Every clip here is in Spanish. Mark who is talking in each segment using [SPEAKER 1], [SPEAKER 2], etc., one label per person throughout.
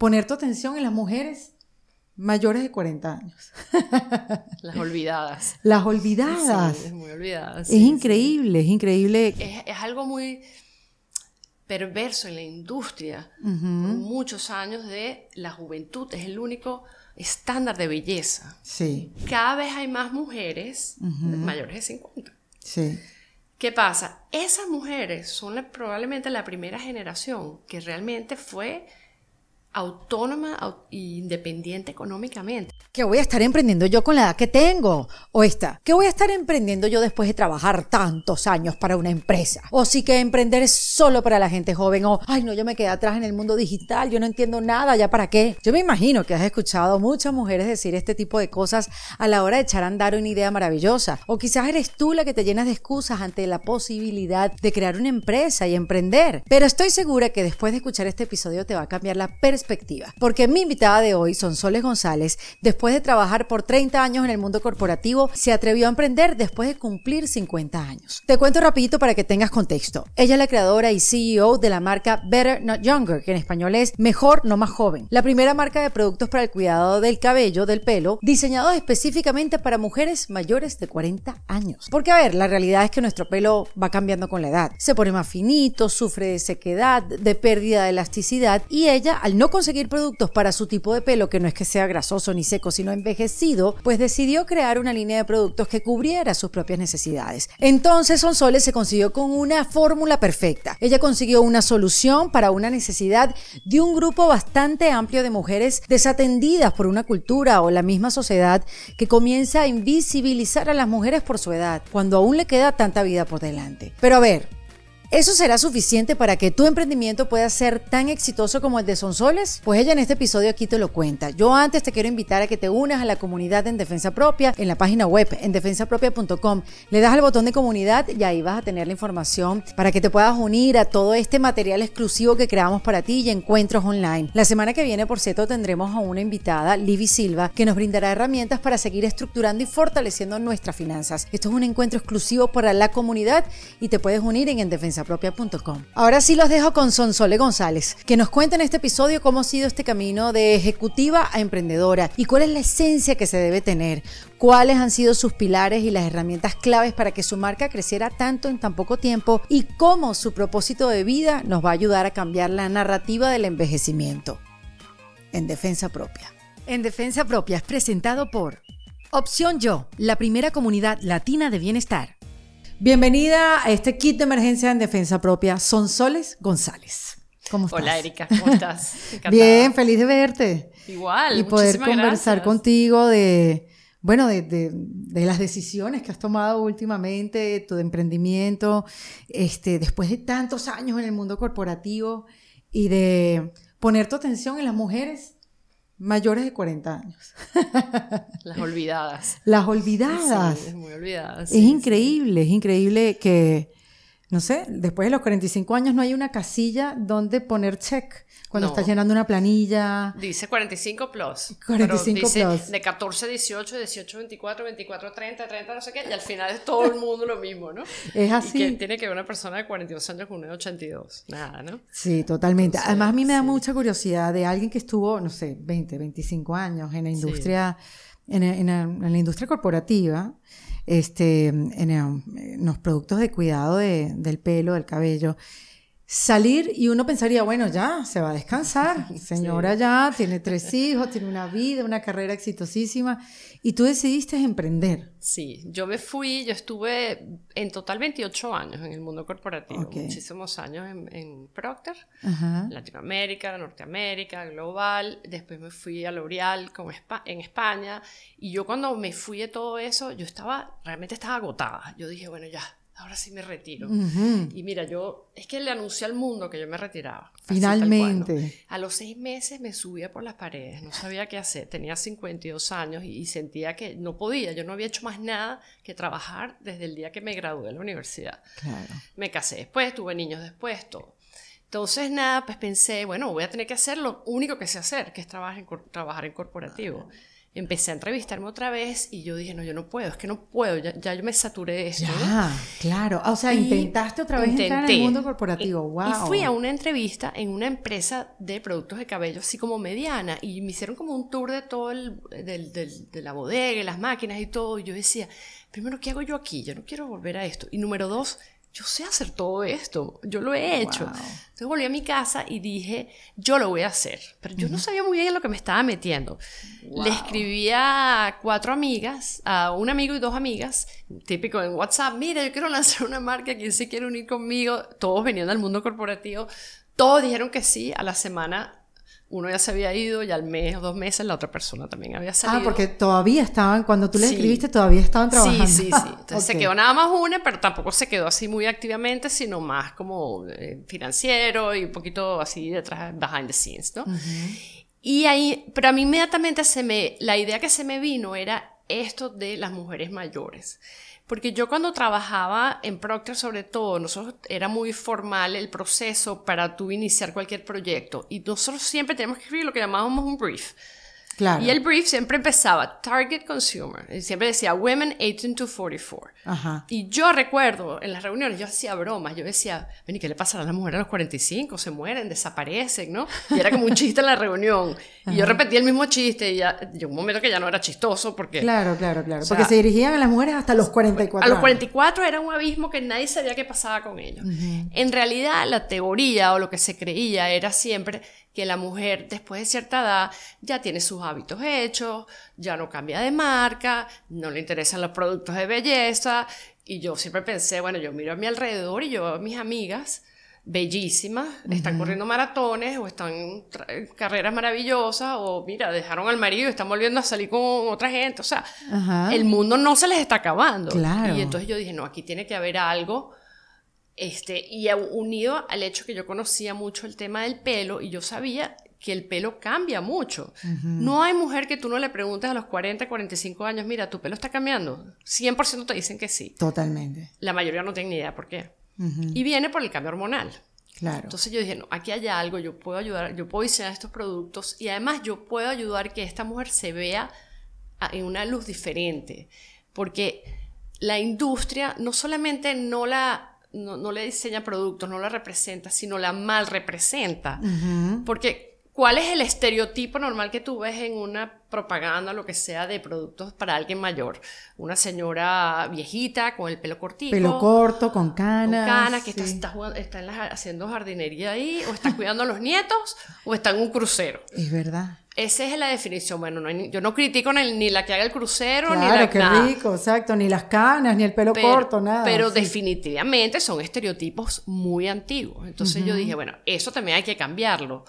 [SPEAKER 1] poner tu atención en las mujeres mayores de 40 años.
[SPEAKER 2] Las olvidadas.
[SPEAKER 1] Las olvidadas.
[SPEAKER 2] Sí, muy olvidadas.
[SPEAKER 1] es increíble, es increíble.
[SPEAKER 2] Es, es, algo muy perverso en la industria por muchos años de la juventud. Es el único estándar de belleza.
[SPEAKER 1] Sí.
[SPEAKER 2] Cada vez hay más mujeres mayores de 50.
[SPEAKER 1] Sí.
[SPEAKER 2] ¿Qué pasa? Esas mujeres son probablemente la primera generación que realmente fue autónoma e independiente económicamente.
[SPEAKER 1] ¿Qué voy a estar emprendiendo yo con la edad que tengo? O esta, ¿qué voy a estar emprendiendo yo después de trabajar tantos años para una empresa? O sí que emprender es solo para la gente joven. O, ay, no, yo me quedé atrás en el mundo digital, yo no entiendo nada, ¿ya para qué? Yo me imagino que has escuchado muchas mujeres decir este tipo de cosas a la hora de echar a andar una idea maravillosa. O quizás eres tú la que te llenas de excusas ante la posibilidad de crear una empresa y emprender. Pero estoy segura que después de escuchar este episodio te va a cambiar la perspectiva perspectiva. Porque mi invitada de hoy, son Soles González, después de trabajar por 30 años en el mundo corporativo, se atrevió a emprender después de cumplir 50 años. Te cuento rapidito para que tengas contexto. Ella es la creadora y CEO de la marca Better Not Younger, que en español es Mejor No Más Joven. La primera marca de productos para el cuidado del cabello, del pelo, diseñados específicamente para mujeres mayores de 40 años. Porque a ver, la realidad es que nuestro pelo va cambiando con la edad. Se pone más finito, sufre de sequedad, de pérdida de elasticidad y ella, al no conseguir productos para su tipo de pelo, que no es que sea grasoso ni seco, sino envejecido, pues decidió crear una línea de productos que cubriera sus propias necesidades. Entonces Sonsoles se consiguió con una fórmula perfecta. Ella consiguió una solución para una necesidad de un grupo bastante amplio de mujeres desatendidas por una cultura o la misma sociedad que comienza a invisibilizar a las mujeres por su edad, cuando aún le queda tanta vida por delante. Pero a ver, ¿Eso será suficiente para que tu emprendimiento pueda ser tan exitoso como el de Sonsoles? Pues ella en este episodio aquí te lo cuenta. Yo antes te quiero invitar a que te unas a la comunidad en Defensa Propia en la página web en defensapropia.com. Le das al botón de comunidad y ahí vas a tener la información para que te puedas unir a todo este material exclusivo que creamos para ti y encuentros online. La semana que viene, por cierto, tendremos a una invitada, Livy Silva, que nos brindará herramientas para seguir estructurando y fortaleciendo nuestras finanzas. Esto es un encuentro exclusivo para la comunidad y te puedes unir en, Defensa propia.com. Ahora sí los dejo con Sonsole González, que nos cuenta en este episodio cómo ha sido este camino de ejecutiva a emprendedora y cuál es la esencia que se debe tener, cuáles han sido sus pilares y las herramientas claves para que su marca creciera tanto en tan poco tiempo y cómo su propósito de vida nos va a ayudar a cambiar la narrativa del envejecimiento. En Defensa Propia. En Defensa Propia es presentado por Opción Yo, la primera comunidad latina de bienestar. Bienvenida a este kit de emergencia en defensa propia, Sonsoles González. ¿Cómo estás?
[SPEAKER 2] Hola Erika, ¿cómo estás?
[SPEAKER 1] Bien, feliz de verte.
[SPEAKER 2] Igual.
[SPEAKER 1] Y poder conversar contigo de, bueno, de, de, de, las decisiones que has tomado últimamente, tu emprendimiento, este, después de tantos años en el mundo corporativo y de poner tu atención en las mujeres mayores de 40 años.
[SPEAKER 2] Las olvidadas.
[SPEAKER 1] Las olvidadas.
[SPEAKER 2] Sí, muy olvidadas.
[SPEAKER 1] es increíble, es increíble que, no sé, después de los 45 años no hay una casilla donde poner check cuando estás llenando una planilla.
[SPEAKER 2] Dice 45 plus.
[SPEAKER 1] 45
[SPEAKER 2] dice
[SPEAKER 1] plus.
[SPEAKER 2] De 14 18, 18 24, 24 30, 30 no sé qué, y al final es todo el mundo lo mismo, ¿no?
[SPEAKER 1] Es así.
[SPEAKER 2] Y que tiene que ver una persona de 42 años con una de 82. Nada, ¿no?
[SPEAKER 1] Sí, totalmente. Entonces, Además, a mí me da sí. mucha curiosidad de alguien que estuvo, no sé, 20, 25 años en la industria, sí. En, en, en, la industria corporativa. Este, en, en los productos de cuidado de, del pelo, del cabello, salir y uno pensaría, bueno, ya, se va a descansar. Señora sí. ya tiene tres hijos, tiene una vida, una carrera exitosísima. Y tú decidiste emprender.
[SPEAKER 2] Sí, yo me fui, yo estuve en total 28 años en el mundo corporativo, okay. muchísimos años en, en Procter, -huh. Latinoamérica, Norteamérica, global. Después me fui a L'Oreal en España. Y yo cuando me fui de todo eso, yo estaba, realmente estaba agotada. Yo dije, bueno, ya, ahora sí me retiro. Uh -huh. Y mira, yo es que le anuncié al mundo que yo me retiraba.
[SPEAKER 1] Finalmente.
[SPEAKER 2] Cual, ¿no? A los seis meses me subía por las paredes, no sabía qué hacer. Tenía 52 años y, y, sentía que no podía. Yo no había hecho más nada que trabajar desde el día que me gradué de la universidad.
[SPEAKER 1] Claro.
[SPEAKER 2] Me casé después, tuve niños después, todo. Entonces, nada, pues pensé, bueno, voy a tener que hacer lo único que sé hacer, que es trabajar en, trabajar en corporativo. Empecé a entrevistarme otra vez y yo dije, no, yo no puedo, es que no puedo, ya, ya yo me saturé de esto.
[SPEAKER 1] Ya, claro. O sea, intentaste otra vez entrar en el mundo corporativo. Wow.
[SPEAKER 2] Y fui a una entrevista en una empresa de productos de cabello así como mediana y me hicieron como un tour de todo el, de la bodega y las máquinas y todo. Y yo decía, primero, ¿qué hago yo aquí? Yo no quiero volver a esto. Y número dos, yo sé hacer todo esto, yo lo he hecho. Entonces volví a mi casa y dije, yo lo voy a hacer, pero yo no sabía muy bien en lo que me estaba metiendo. Le escribí a cuatro amigas, a un amigo y dos amigas, típico en WhatsApp, mira, yo quiero lanzar una marca, ¿quién se quiere unir conmigo? Todos venían del mundo corporativo, todos dijeron que sí, a la semana uno ya se había ido y al mes o dos meses la otra persona también había ah, salido.
[SPEAKER 1] Ah, porque todavía estaban, cuando tú le escribiste, todavía estaban trabajando.
[SPEAKER 2] Sí, sí, sí. Entonces se quedó nada más una, pero tampoco se quedó así muy activamente, sino más como eh, financiero y un poquito así detrás, behind the scenes, ¿no? Y ahí, pero a mí inmediatamente se me, la idea que se me vino era esto de las mujeres mayores. Porque yo cuando trabajaba en Procter, sobre todo, nosotros era muy formal el proceso para tú iniciar cualquier proyecto. Y nosotros siempre tenemos que escribir lo que llamábamos un brief. Y el brief siempre empezaba Target Consumer. Y siempre decía Women 18 to 44. Y yo recuerdo en las reuniones, yo hacía bromas. Yo decía, ven, ¿y qué le pasa a las mujeres a los 45? Se mueren, desaparecen, ¿no? Y era como un chiste en la reunión. Y yo repetía el mismo chiste y ya, llegó un momento que ya no era chistoso porque...
[SPEAKER 1] Claro, claro, claro. porque se dirigían a las mujeres hasta los 44.
[SPEAKER 2] A los 44 era un abismo que nadie sabía qué pasaba con ellos. En realidad, la teoría o lo que se creía era siempre que la mujer después de cierta edad ya tiene sus hábitos hechos, ya no cambia de marca, no le interesan los productos de belleza. Y yo siempre pensé, bueno, yo miro a mi alrededor y yo a mis amigas bellísimas, están corriendo maratones o están en carreras maravillosas o mira, dejaron al marido y están volviendo a salir con otra gente. O sea, el mundo no se les está acabando. Y entonces yo dije, no, aquí tiene que haber algo este, y unido al hecho que yo conocía mucho el tema del pelo y yo sabía que el pelo cambia mucho. No hay mujer que tú no le preguntes a los 40, 45 años, mira, tu pelo está cambiando. 100% te dicen que sí.
[SPEAKER 1] Totalmente.
[SPEAKER 2] La mayoría no tiene ni idea por qué. Y viene por el cambio hormonal. Claro. Entonces yo dije, no, aquí hay algo, yo puedo ayudar, yo puedo diseñar estos productos y además yo puedo ayudar que esta mujer se vea en una luz diferente. Porque la industria no solamente no la no, le diseña productos, no la representa, sino la mal representa. Porque, ¿cuál es el estereotipo normal que tú ves en una propaganda, lo que sea, de productos para alguien mayor? Una señora viejita con el pelo cortito.
[SPEAKER 1] Pelo corto, con canas.
[SPEAKER 2] Con canas, que está, haciendo jardinería ahí, o está cuidando a los nietos, o está en un crucero.
[SPEAKER 1] Es verdad.
[SPEAKER 2] Esa es la definición. Bueno, yo no critico ni, la que haga el crucero, ni la
[SPEAKER 1] qué rico, exacto. Ni las canas, ni el pelo corto, nada.
[SPEAKER 2] Pero definitivamente son estereotipos muy antiguos. Entonces yo dije, bueno, eso también hay que cambiarlo.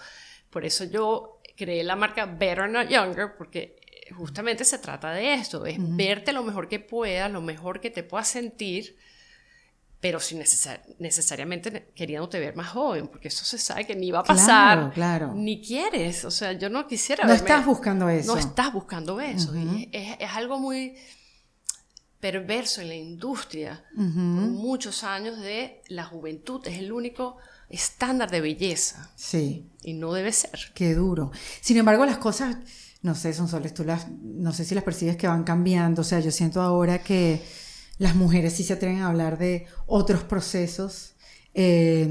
[SPEAKER 2] Por eso yo creé la marca Better Not Younger, porque justamente se trata de esto, es verte lo mejor que puedas, lo mejor que te puedas sentir pero sin necesariamente queriéndote ver más joven, porque eso se sabe que ni va a pasar,
[SPEAKER 1] claro,
[SPEAKER 2] ni quieres, o sea, yo no quisiera...
[SPEAKER 1] No estás buscando eso.
[SPEAKER 2] No estás buscando eso, es, es, algo muy perverso en la industria, muchos años de la juventud, es el único estándar de belleza.
[SPEAKER 1] Sí.
[SPEAKER 2] Y no debe ser.
[SPEAKER 1] Qué duro. Sin embargo, las cosas, no sé, son soles, tú las, no sé si las percibes que van cambiando, o sea, yo siento ahora que las mujeres sí se atreven a hablar de otros procesos eh,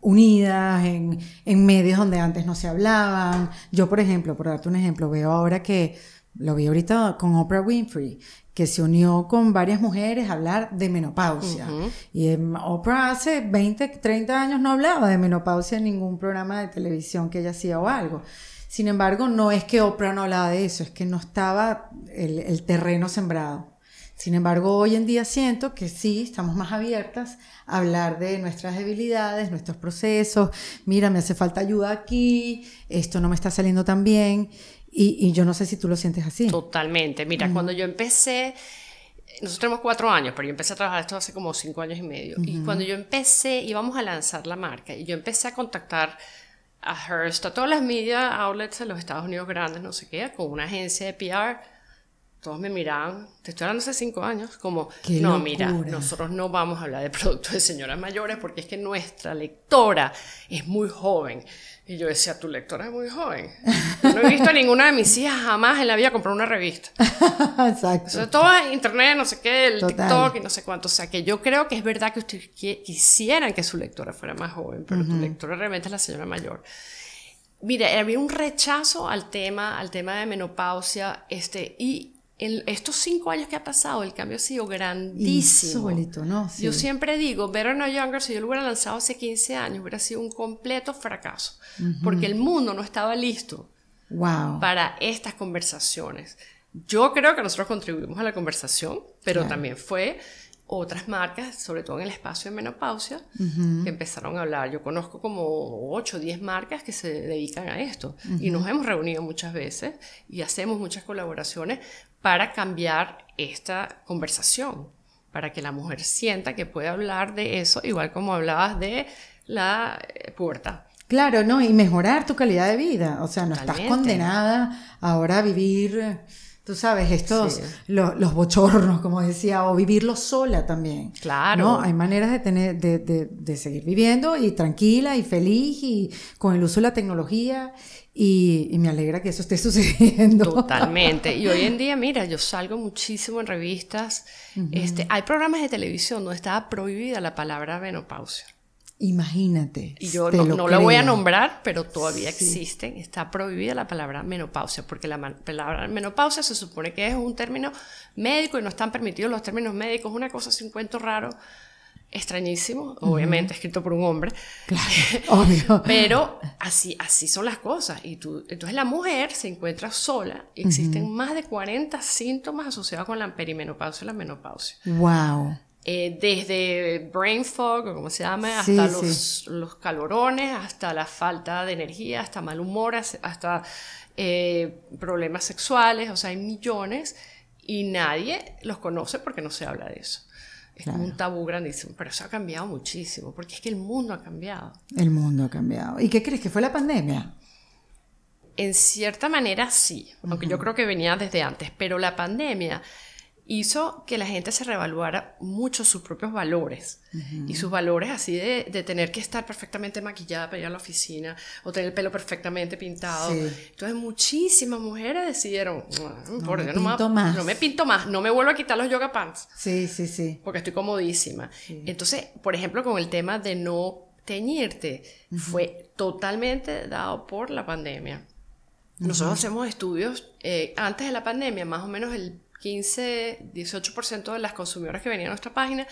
[SPEAKER 1] unidas en, en, medios donde antes no se hablaban. Yo, por ejemplo, por darte un ejemplo, veo ahora que, lo vi ahorita con Oprah Winfrey, que se unió con varias mujeres a hablar de menopausia. Y Oprah hace 20, 30 años no hablaba de menopausia en ningún programa de televisión que ella hacía o algo. Sin embargo, no es que Oprah no hablaba de eso, es que no estaba el, el terreno sembrado. Sin embargo, hoy en día siento que sí, estamos más abiertas a hablar de nuestras debilidades, nuestros procesos. Mira, me hace falta ayuda aquí, esto no me está saliendo tan bien. Y, yo no sé si tú lo sientes así.
[SPEAKER 2] Totalmente. Mira, cuando yo empecé, nosotros tenemos cuatro años, pero yo empecé a trabajar esto hace como cinco años y medio. Y cuando yo empecé, íbamos a lanzar la marca y yo empecé a contactar a Hearst, a todas las media outlets de los Estados Unidos grandes, no sé qué, con una agencia de PR todos me miraban, te estoy hablando hace cinco años, como, no, mira, nosotros no vamos a hablar de productos de señoras mayores porque es que nuestra lectora es muy joven. Y yo decía, tu lectora es muy joven. no he visto a ninguna de mis hijas jamás en la vida comprar una revista. Exacto. Sobre todo en internet, no sé qué, el TikTok y no sé cuánto. O sea, que yo creo que es verdad que ustedes quisieran que su lectora fuera más joven, pero tu lectora realmente es la señora mayor. Mira, había un rechazo al tema, al tema de menopausia, este, y en estos cinco años que ha pasado, el cambio ha sido grandísimo. Insólito, ¿no? Yo siempre digo, Better No Younger, si yo lo hubiera lanzado hace 15 años, hubiera sido un completo fracaso, porque el mundo no estaba listo wow. para estas conversaciones. Yo creo que nosotros contribuimos a la conversación, pero también fue otras marcas, sobre todo en el espacio de menopausia, que empezaron a hablar. Yo conozco como 8 o 10 marcas que se dedican a esto y nos hemos reunido muchas veces y hacemos muchas colaboraciones para cambiar esta conversación, para que la mujer sienta que puede hablar de eso, igual como hablabas de la eh, puerta.
[SPEAKER 1] Claro, ¿no? Y mejorar tu calidad de vida. O sea, no estás condenada ahora a vivir Tú sabes, estos, los, bochornos, como decía, o vivirlo sola también. Claro. ¿no? Hay maneras de, tener, de, de, seguir viviendo y tranquila y feliz y con el uso de la tecnología. Y, me alegra que eso esté sucediendo.
[SPEAKER 2] Totalmente. Y hoy en día, mira, yo salgo muchísimo en revistas. este, hay programas de televisión donde está prohibida la palabra menopausia.
[SPEAKER 1] Imagínate.
[SPEAKER 2] Y yo no, lo la voy a nombrar, pero todavía existen. Está prohibida la palabra menopausia, porque la palabra menopausia se supone que es un término médico y no están permitidos los términos médicos. Una cosa así, un cuento raro, extrañísimo, obviamente escrito por un hombre. Claro, obvio. pero así, así son las cosas. Y tú, entonces la mujer se encuentra sola. Y existen más de 40 síntomas asociados con la perimenopausia y la menopausia.
[SPEAKER 1] ¡Wow!
[SPEAKER 2] Eh, desde brain fog, o como se llama, hasta los, los, calorones, hasta la falta de energía, hasta mal humor, hasta eh, problemas sexuales, o sea, hay millones y nadie los conoce porque no se habla de eso. Es un tabú grandísimo, pero eso ha cambiado muchísimo, porque es que el mundo ha cambiado.
[SPEAKER 1] El mundo ha cambiado. ¿Y qué crees que fue la pandemia?
[SPEAKER 2] En cierta manera sí, aunque yo creo que venía desde antes, pero la pandemia hizo que la gente se revaluara mucho sus propios valores y sus valores así de, de, tener que estar perfectamente maquillada para ir a la oficina o tener el pelo perfectamente pintado. Entonces muchísimas mujeres decidieron, no, me pinto más. no me pinto más, no me vuelvo a quitar los yoga pants.
[SPEAKER 1] Sí, sí, sí.
[SPEAKER 2] Porque estoy comodísima. Entonces, por ejemplo, con el tema de no teñirte, fue totalmente dado por la pandemia. Nosotros hacemos estudios eh, antes de la pandemia, más o menos el 15, 18% de las consumidoras que venían a nuestra página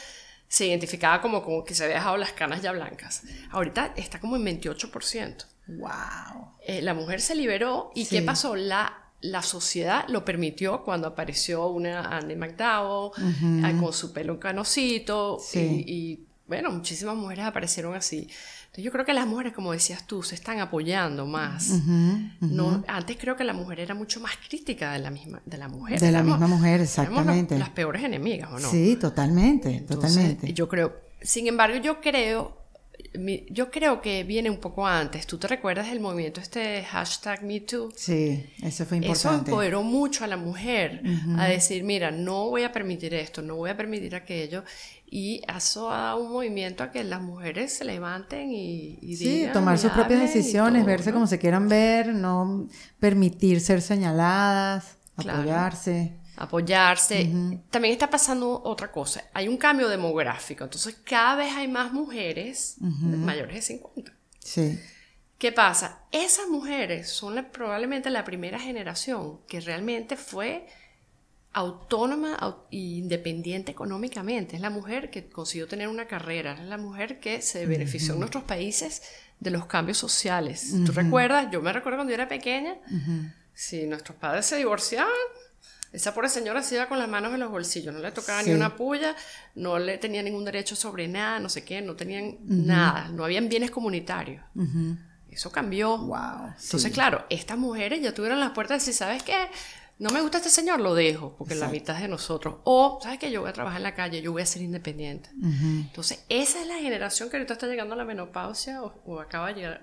[SPEAKER 2] se identificaba como, como que se había dejado las canas ya blancas. Ahorita está como en 28%.
[SPEAKER 1] ¡Wow!
[SPEAKER 2] Eh, la mujer se liberó y ¿qué pasó? La, la sociedad lo permitió cuando apareció una Andy McDowell ah, con su pelo canosito y, y, bueno, muchísimas mujeres aparecieron así yo creo que las mujeres, como decías tú, se están apoyando más. No, antes creo que la mujer era mucho más crítica de la misma de la mujer.
[SPEAKER 1] De la misma mujer, exactamente.
[SPEAKER 2] las peores enemigas, ¿o no?
[SPEAKER 1] Sí, totalmente, totalmente.
[SPEAKER 2] Yo creo, sin embargo, yo creo, yo creo que viene un poco antes. ¿Tú te recuerdas del movimiento este hashtag MeToo?
[SPEAKER 1] Sí, eso fue importante.
[SPEAKER 2] Eso empoderó mucho a la mujer a decir, mira, no voy a permitir esto, no voy a permitir aquello y eso ha dado un movimiento a que las mujeres se levanten y, y
[SPEAKER 1] sí, tomar sus propias decisiones, verse como se quieran ver, no permitir ser señaladas, apoyarse.
[SPEAKER 2] Apoyarse. También está pasando otra cosa. Hay un cambio demográfico. Entonces, cada vez hay más mujeres mayores de 50. Sí. ¿Qué pasa? Esas mujeres son probablemente la primera generación que realmente fue autónoma e independiente económicamente. Es la mujer que consiguió tener una carrera, es la mujer que se benefició en nuestros países de los cambios sociales. ¿Tú recuerdas? Yo me recuerdo cuando yo era pequeña, si nuestros padres se divorciaban, esa pobre señora se iba con las manos en los bolsillos, no le tocaba ni una puya, no le tenía ningún derecho sobre nada, no sé qué, no tenían nada, no habían bienes comunitarios. Eso cambió.
[SPEAKER 1] Wow.
[SPEAKER 2] Entonces, claro, estas mujeres ya tuvieron las puertas de decir, ¿sabes qué? no me gusta este señor, lo dejo, porque la mitad es de nosotros. O, ¿sabes qué? Yo voy a trabajar en la calle, yo voy a ser independiente. Entonces, esa es la generación que ahorita está llegando a la menopausia o, acaba de llegar,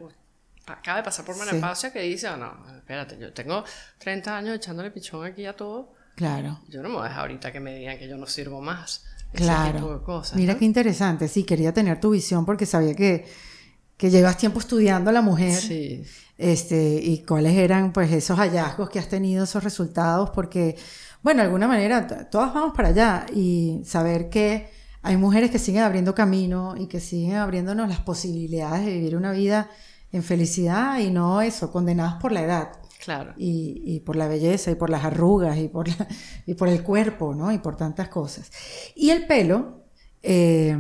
[SPEAKER 2] acaba de pasar por menopausia que dice, oh, no, espérate, yo tengo 30 años echándole pichón aquí a todo.
[SPEAKER 1] Claro.
[SPEAKER 2] Yo no me voy a dejar ahorita que me digan que yo no sirvo más.
[SPEAKER 1] Claro. Mira qué interesante. Sí, quería tener tu visión porque sabía que, que llevas tiempo estudiando a la mujer.
[SPEAKER 2] Sí.
[SPEAKER 1] Este, y cuáles eran pues esos hallazgos que has tenido, esos resultados, porque, bueno, de alguna manera todas vamos para allá y saber que hay mujeres que siguen abriendo camino y que siguen abriéndonos las posibilidades de vivir una vida en felicidad y no eso, condenadas por la edad.
[SPEAKER 2] Claro.
[SPEAKER 1] Y, por la belleza y por las arrugas y por, y por el cuerpo, ¿no? Y por tantas cosas. Y el pelo, eh,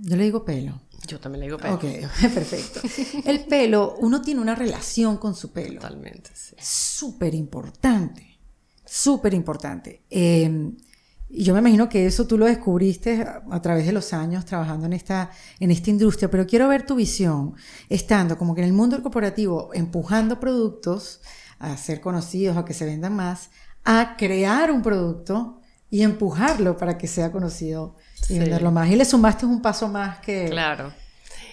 [SPEAKER 1] yo le digo pelo.
[SPEAKER 2] Yo también le digo pelo.
[SPEAKER 1] Ok, perfecto. El pelo, uno tiene una relación con su pelo.
[SPEAKER 2] Totalmente, sí.
[SPEAKER 1] Súper importante, súper importante. Eh, y yo me imagino que eso tú lo descubriste a, través de los años trabajando en esta, en esta industria, pero quiero ver tu visión, estando como que en el mundo corporativo, empujando productos a ser conocidos, a que se vendan más, a crear un producto y empujarlo para que sea conocido y venderlo más. Y le sumaste un paso más que...
[SPEAKER 2] Claro.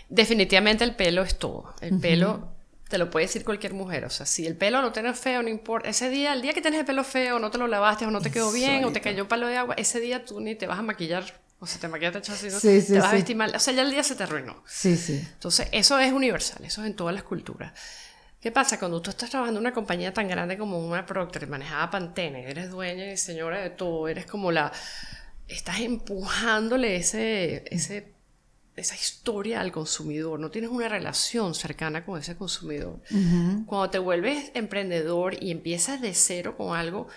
[SPEAKER 2] Definitivamente el pelo es todo. El pelo te lo puede decir cualquier mujer. O sea, si el pelo no tienes feo, no importa. Ese día, el día que tienes el pelo feo, no te lo lavaste o no te quedó bien o te cayó un palo de agua, ese día tú ni te vas a maquillar. O sea, te maquillaste así, ¿no? te vas a vestir mal. O sea, ya el día se te arruinó.
[SPEAKER 1] Sí, sí.
[SPEAKER 2] Entonces, eso es universal. Eso es en todas las culturas. ¿Qué pasa? Cuando tú estás trabajando en una compañía tan grande como una Procter, manejada Pantene, eres dueña y señora de todo, eres como la... Estás empujándole ese, ese esa historia al consumidor, no tienes una relación cercana con ese consumidor. Cuando te vuelves emprendedor y empiezas de cero con algo,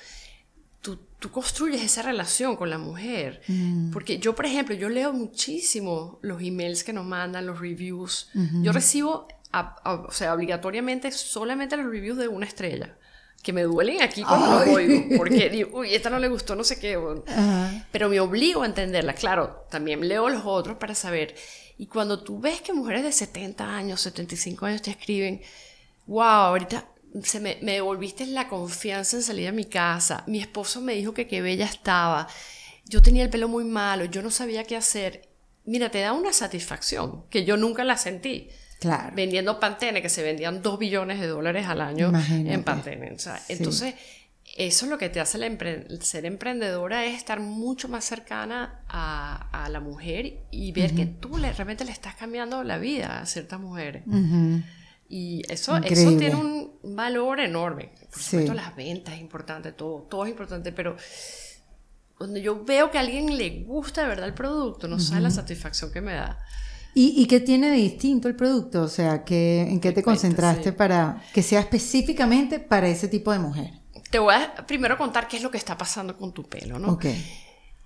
[SPEAKER 2] tú, tú construyes esa relación con la mujer. Mm. Porque yo, por ejemplo, yo leo muchísimo los emails que nos mandan, los reviews. Yo recibo, o sea, obligatoriamente solamente los reviews de una estrella que me duelen aquí cuando lo oigo, porque digo, uy, esta no le gustó, no sé qué, pero me obligo a entenderla. Claro, también leo los otros para saber. Y cuando tú ves que mujeres de 70 años, 75 años te escriben, wow, ahorita se me, me devolviste la confianza en salir a mi casa, mi esposo me dijo que qué bella estaba, yo tenía el pelo muy malo, yo no sabía qué hacer. Mira, te da una satisfacción que yo nunca la sentí.
[SPEAKER 1] Claro.
[SPEAKER 2] vendiendo Pantene, que se vendían 2 billones de dólares al año en Pantene. Entonces, eso es lo que te hace ser emprendedora, es estar mucho más cercana a, la mujer y ver que tú le, realmente le estás cambiando la vida a ciertas mujeres. Y eso, eso tiene un valor enorme. Por supuesto, las ventas es importante, todo, todo es importante, pero cuando yo veo que a alguien le gusta de verdad el producto, no sabe la satisfacción que me da.
[SPEAKER 1] ¿Y, qué tiene de distinto el producto? O sea, ¿en qué te concentraste para que sea específicamente para ese tipo de mujer?
[SPEAKER 2] Te voy a primero contar qué es lo que está pasando con tu pelo, ¿no?
[SPEAKER 1] Ok.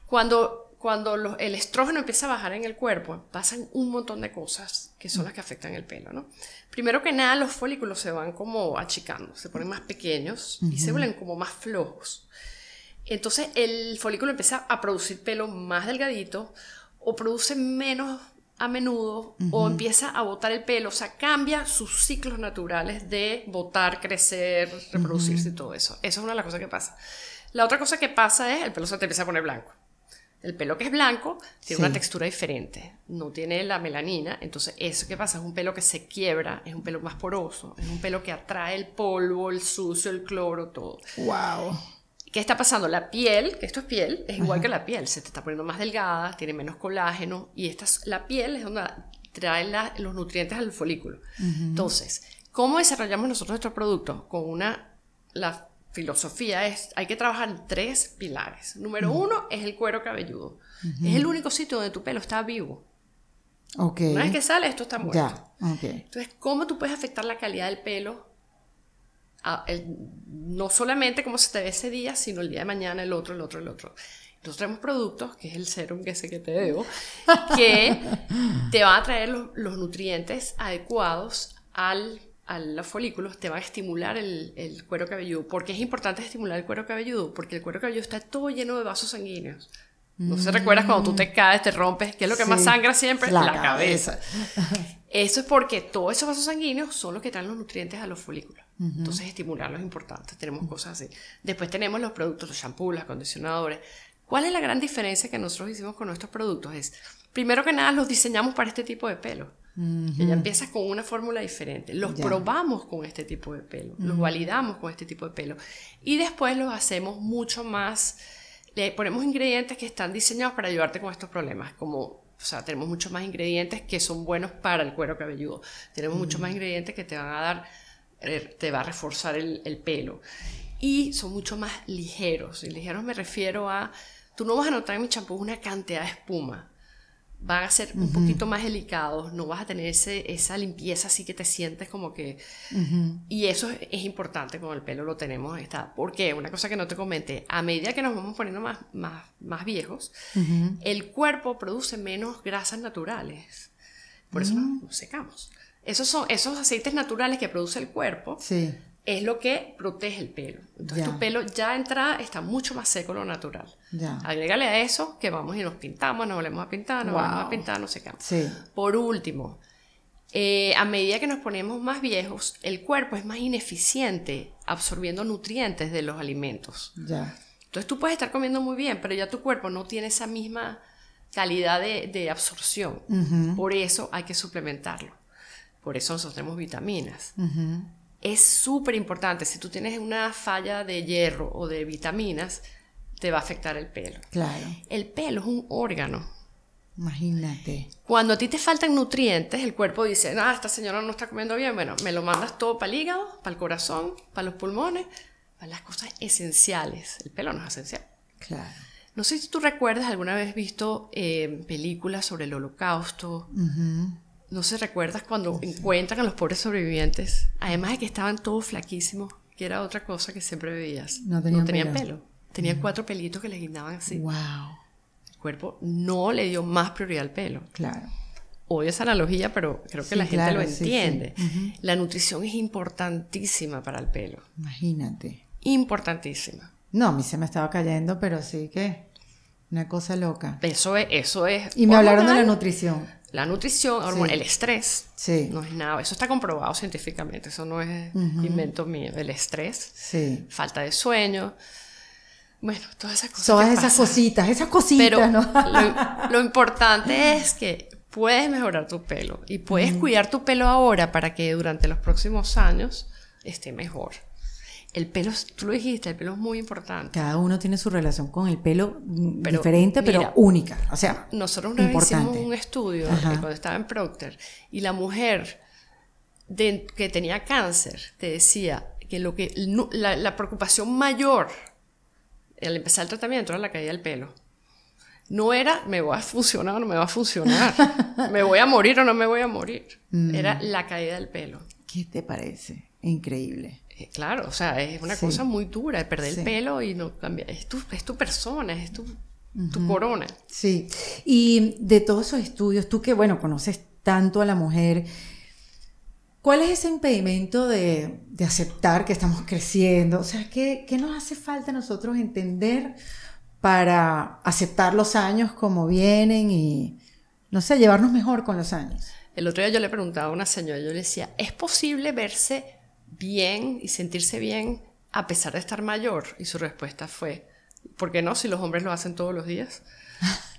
[SPEAKER 2] Cuando, cuando el estrógeno empieza a bajar en el cuerpo, pasan un montón de cosas que son las que afectan el pelo, ¿no? Primero que nada, los folículos se van como achicando, se ponen más pequeños y se vuelven como más flojos. Entonces el folículo empieza a producir pelo más delgadito o produce menos a menudo o empieza a botar el pelo, o sea, cambia sus ciclos naturales de botar, crecer, reproducirse y todo eso. Eso es una de las cosas que pasa. La otra cosa que pasa es el pelo se te empieza a poner blanco. El pelo que es blanco tiene una textura diferente, no tiene la melanina, entonces eso que pasa es un pelo que se quiebra, es un pelo más poroso, es un pelo que atrae el polvo, el sucio, el cloro, todo.
[SPEAKER 1] Wow.
[SPEAKER 2] ¿Qué está pasando? La piel, que esto es piel, es igual que la piel, se te está poniendo más delgada, tiene menos colágeno y esta, la piel es donde trae los nutrientes al folículo. Entonces, ¿cómo desarrollamos nosotros nuestro producto? Con una, la filosofía es, hay que trabajar en tres pilares. Número uno es el cuero cabelludo. Es el único sitio donde tu pelo está vivo.
[SPEAKER 1] Okay.
[SPEAKER 2] Una vez que sale, esto está muerto.
[SPEAKER 1] Ya. Okay.
[SPEAKER 2] Entonces, ¿cómo tú puedes afectar la calidad del pelo no solamente cómo se te ve ese día, sino el día de mañana, el otro, el otro, el otro. Nosotros tenemos productos, que es el serum que sé que te debo, que te va a traer los, nutrientes adecuados al, a los folículos, te va a estimular el, el, cuero cabelludo. ¿Por qué es importante estimular el cuero cabelludo? Porque el cuero cabelludo está todo lleno de vasos sanguíneos. No se recuerdas cuando tú te caes, te rompes, ¿qué es lo que más sangra siempre?
[SPEAKER 1] La, cabeza.
[SPEAKER 2] Eso es porque todos esos vasos sanguíneos son los que traen los nutrientes a los folículos. Entonces, estimularlos es importante. Tenemos cosas así. Después tenemos los productos, los shampoos, los acondicionadores. ¿Cuál es la gran diferencia que nosotros hicimos con nuestros productos? Es, primero que nada, los diseñamos para este tipo de pelo. Que ya empiezas con una fórmula diferente. Los probamos con este tipo de pelo, los validamos con este tipo de pelo. Y después los hacemos mucho más, le ponemos ingredientes que están diseñados para ayudarte con estos problemas, como o sea, tenemos muchos más ingredientes que son buenos para el cuero cabelludo. Tenemos muchos más ingredientes que te van a dar, te va a reforzar el, el, pelo. Y son mucho más ligeros. Y ligeros me refiero a, tú no vas a notar en mi champú una cantidad de espuma van a ser un poquito más delicados, no vas a tener ese, esa limpieza así que te sientes como que... Y eso es, importante con el pelo, lo tenemos. Está. Porque una cosa que no te comenté, a medida que nos vamos poniendo más, más, más viejos, el cuerpo produce menos grasas naturales. Por eso nos mm. secamos. Esos son esos aceites naturales que produce el cuerpo. Sí es lo que protege el pelo. Entonces tu pelo ya entra, está mucho más seco lo natural. Ya. Agrégale a eso que vamos y nos pintamos, nos volvemos a pintar, nos volvemos a pintar, no sé qué. Sí. Por último, eh, a medida que nos ponemos más viejos, el cuerpo es más ineficiente absorbiendo nutrientes de los alimentos. Ya. Entonces tú puedes estar comiendo muy bien, pero ya tu cuerpo no tiene esa misma calidad de, absorción. Por eso hay que suplementarlo. Por eso nosotros tenemos vitaminas es súper importante. Si tú tienes una falla de hierro o de vitaminas, te va a afectar el pelo. Claro. El pelo es un órgano.
[SPEAKER 1] Imagínate.
[SPEAKER 2] Cuando a ti te faltan nutrientes, el cuerpo dice, ah, esta señora no está comiendo bien, bueno, me lo mandas todo para el hígado, para el corazón, para los pulmones, para las cosas esenciales. El pelo no es esencial. Claro. No sé si tú recuerdas alguna vez visto eh, películas sobre el holocausto, no se recuerdas cuando encuentran a los pobres sobrevivientes, además de que estaban todos flaquísimos, que era otra cosa que siempre veías. No tenían, pelo. Tenían cuatro pelitos que les guindaban así. Wow. El cuerpo no le dio más prioridad al pelo. Claro. Odio esa analogía, pero creo que la gente lo entiende. La nutrición es importantísima para el pelo.
[SPEAKER 1] Imagínate.
[SPEAKER 2] Importantísima.
[SPEAKER 1] No, a mí se me estaba cayendo, pero sí que una cosa loca.
[SPEAKER 2] Eso es, eso es.
[SPEAKER 1] Y me hablaron de la nutrición.
[SPEAKER 2] La nutrición, el estrés, sí. no es nada, eso está comprobado científicamente, eso no es invento mío, el estrés, sí. falta de sueño, bueno, todas esas cosas.
[SPEAKER 1] Todas esas cositas, esas cositas, Pero ¿no?
[SPEAKER 2] lo, importante es que puedes mejorar tu pelo y puedes cuidar tu pelo ahora para que durante los próximos años esté mejor. El pelo, tú lo dijiste, el pelo es muy importante.
[SPEAKER 1] Cada uno tiene su relación con el pelo diferente, pero única. O sea,
[SPEAKER 2] nosotros una vez hicimos un estudio cuando estaba en Procter y la mujer que tenía cáncer te decía que, lo que la, preocupación mayor al empezar el tratamiento era la caída del pelo. No era me va a funcionar o no me va a funcionar, me voy a morir o no me voy a morir. Mm. Era la caída del pelo.
[SPEAKER 1] ¿Qué te parece? Increíble.
[SPEAKER 2] Eh, claro, o sea, es una cosa muy dura, perder el pelo y no cambiar. Es tu, es tu persona, es tu, tu corona.
[SPEAKER 1] Sí. Y de todos esos estudios, tú que, bueno, conoces tanto a la mujer, ¿cuál es ese impedimento de, de aceptar que estamos creciendo? O sea, ¿qué, ¿qué, nos hace falta a nosotros entender para aceptar los años como vienen y, no sé, llevarnos mejor con los años?
[SPEAKER 2] El otro día yo le preguntaba a una señora, yo le decía, ¿es posible verse bien y sentirse bien a pesar de estar mayor? Y su respuesta fue, ¿por qué no si los hombres lo hacen todos los días?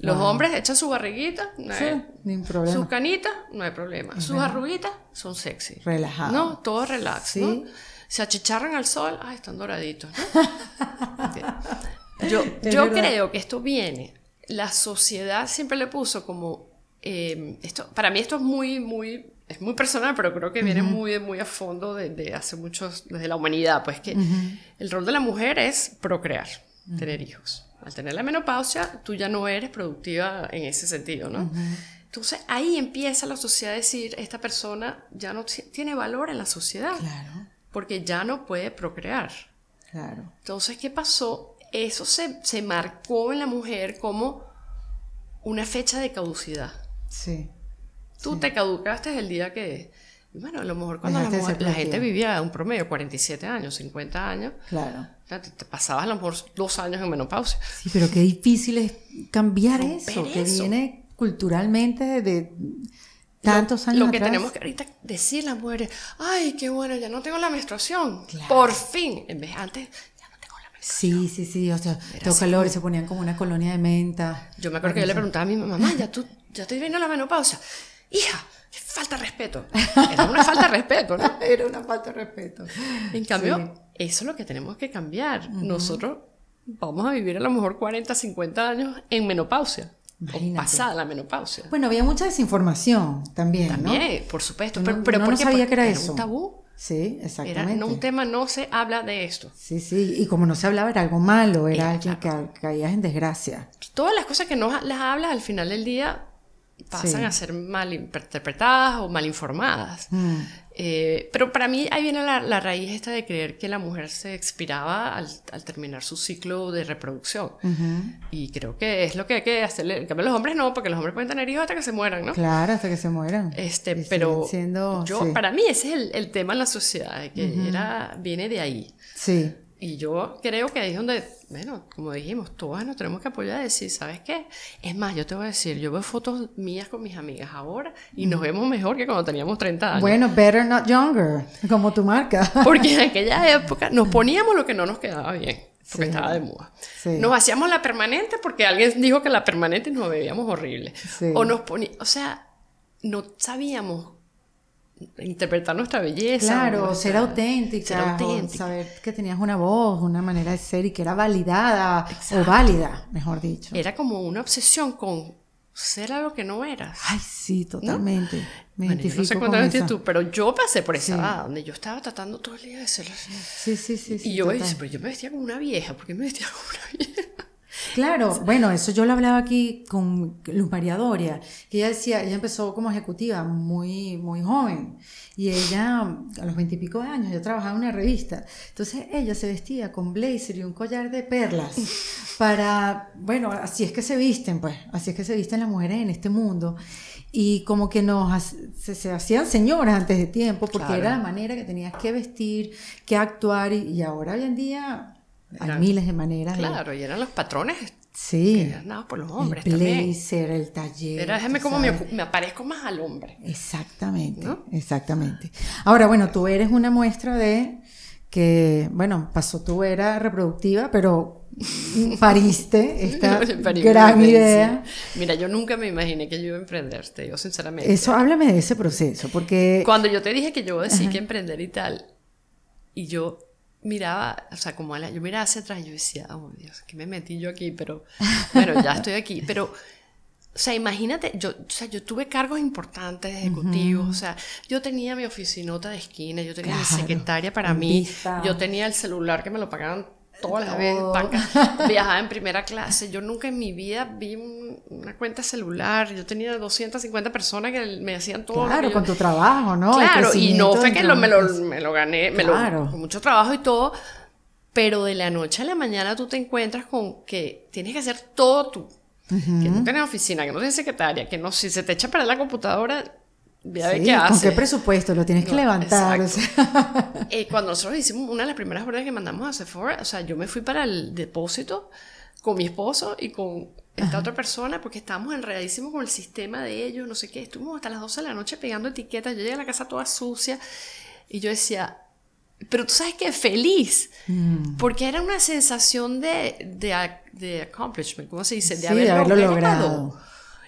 [SPEAKER 2] Los hombres echan su barriguita, no hay, problema. Sus canitas, no hay problema. Sus arruguitas son sexy.
[SPEAKER 1] Relajados.
[SPEAKER 2] No, todo relax. Se achicharran al sol, ay, están doraditos. Yo, yo creo que esto viene. La sociedad siempre le puso como. Eh, esto, para mí, esto es muy, muy es muy personal, pero creo que viene muy, muy a fondo de, hace muchos, desde la humanidad, pues que el rol de la mujer es procrear, tener hijos. Al tener la menopausia, tú ya no eres productiva en ese sentido, ¿no? Entonces ahí empieza la sociedad a decir, esta persona ya no tiene valor en la sociedad, claro. porque ya no puede procrear. Claro. Entonces, ¿qué pasó? Eso se, se marcó en la mujer como una fecha de caducidad. Sí. Tú te caducaste el día que... Bueno, a lo mejor cuando la, gente vivía un promedio, 47 años, 50 años. Claro. Te, pasabas a lo mejor dos años en menopausia.
[SPEAKER 1] Sí, pero qué difícil es cambiar eso, que viene culturalmente de tantos años
[SPEAKER 2] Lo que tenemos que ahorita decir las mujeres, ay, qué bueno, ya no tengo la menstruación. Por fin. En vez antes, ya no tengo la
[SPEAKER 1] Sí, sí, sí, o sea, todo calor y se ponían como una colonia de menta.
[SPEAKER 2] Yo me acuerdo que yo le preguntaba a mi mamá, ya tú, ya estoy viendo la menopausia. Hija, falta de respeto. Era una falta de respeto, ¿no?
[SPEAKER 1] Era una falta de respeto.
[SPEAKER 2] En cambio, eso es lo que tenemos que cambiar. Nosotros vamos a vivir a lo mejor 40, 50 años en menopausia. O pasada la menopausia.
[SPEAKER 1] Bueno, había mucha desinformación también.
[SPEAKER 2] También, por supuesto.
[SPEAKER 1] pero, pero no sabía que era, eso.
[SPEAKER 2] un tabú.
[SPEAKER 1] Sí, exactamente.
[SPEAKER 2] Era un tema, no se habla de esto.
[SPEAKER 1] Sí, sí, y como no se hablaba era algo malo, era alguien que caía en desgracia.
[SPEAKER 2] Todas las cosas que no las hablas al final del día pasan a ser mal interpretadas o mal informadas. Mm. Eh, pero para mí ahí viene la, raíz esta de creer que la mujer se expiraba al, terminar su ciclo de reproducción. Y creo que es lo que hay que hacerle. En cambio, los hombres no, porque los hombres pueden tener hijos hasta que se mueran, ¿no?
[SPEAKER 1] Claro, hasta que se mueran.
[SPEAKER 2] Este, pero yo, para mí ese es el, tema en la sociedad, que era, viene de ahí.
[SPEAKER 1] Sí.
[SPEAKER 2] Y yo creo que ahí es donde, bueno, como dijimos, todas nos tenemos que apoyar y decir, ¿sabes qué? Es más, yo te voy a decir, yo veo fotos mías con mis amigas ahora y nos vemos mejor que cuando teníamos 30 años.
[SPEAKER 1] Bueno, better not younger, como tu marca.
[SPEAKER 2] Porque en aquella época nos poníamos lo que no nos quedaba bien, porque estaba de moda. Nos hacíamos la permanente porque alguien dijo que la permanente nos bebíamos horrible. O nos ponía, o sea, no sabíamos interpretar nuestra belleza.
[SPEAKER 1] Claro, ser, auténtica, saber que tenías una voz, una manera de ser y que era validada o válida, mejor dicho.
[SPEAKER 2] Era como una obsesión con ser algo que no eras.
[SPEAKER 1] Ay, sí, totalmente. Me
[SPEAKER 2] identifico no sé cuántas veces tú, pero yo pasé por esa edad donde yo estaba tratando todo el día de ser así.
[SPEAKER 1] Sí, sí, sí.
[SPEAKER 2] Y yo decía, pero yo me vestía como una vieja, ¿por qué me vestía como una vieja?
[SPEAKER 1] Claro, bueno, eso yo lo hablaba aquí con Luz María Doria, que ella decía, ella empezó como ejecutiva muy, muy joven, y ella a los veintipico de años, yo trabajaba en una revista, entonces ella se vestía con blazer y un collar de perlas para, bueno, así es que se visten, pues, así es que se visten las mujeres en este mundo, y como que nos se, hacían señoras antes de tiempo, porque era la manera que tenías que vestir, que actuar, y, y ahora hoy en día hay miles de maneras.
[SPEAKER 2] Claro, y eran los patrones
[SPEAKER 1] sí.
[SPEAKER 2] que por los hombres
[SPEAKER 1] el blazer, el taller.
[SPEAKER 2] Era, déjame como me, me, aparezco más al hombre.
[SPEAKER 1] Exactamente, exactamente. Ahora, bueno, tú eres una muestra de que, bueno, pasó tu era reproductiva, pero pariste esta gran idea.
[SPEAKER 2] Mira, yo nunca me imaginé que yo iba a emprenderte, yo sinceramente.
[SPEAKER 1] Eso, háblame de ese proceso, porque...
[SPEAKER 2] Cuando yo te dije que yo decía que emprender y tal, y yo miraba, o sea, como la, yo miraba hacia atrás y yo decía, oh Dios, que me metí yo aquí, pero bueno, ya estoy aquí. Pero, o sea, imagínate, yo, o sea, yo tuve cargos importantes ejecutivos, o sea, yo tenía mi oficinota de esquina, yo tenía mi secretaria para mí, yo tenía el celular que me lo pagaban todas las veces, viajaba en primera clase. Yo nunca en mi vida vi una cuenta celular. Yo tenía 250 personas que me hacían todo.
[SPEAKER 1] Claro, con tu trabajo, ¿no?
[SPEAKER 2] Claro, y no fue que me, lo, me, lo, gané, me lo, con mucho trabajo y todo. Pero de la noche a la mañana tú te encuentras con que tienes que hacer todo tú. Que no tienes oficina, que no tienes secretaria, que no, si se te echa para la computadora,
[SPEAKER 1] ¿Con qué presupuesto? Lo tienes que levantar.
[SPEAKER 2] Eh, cuando nosotros hicimos una de las primeras órdenes que mandamos a Sephora, o sea, yo me fui para el depósito con mi esposo y con esta otra persona porque estábamos enredadísimos con el sistema de ellos, no sé qué. Estuvimos hasta las 12 de la noche pegando etiquetas. Yo llegué a la casa toda sucia y yo decía, pero tú sabes que feliz, mm. porque era una sensación de, de, de accomplishment, ¿cómo se dice? De, haberlo, logrado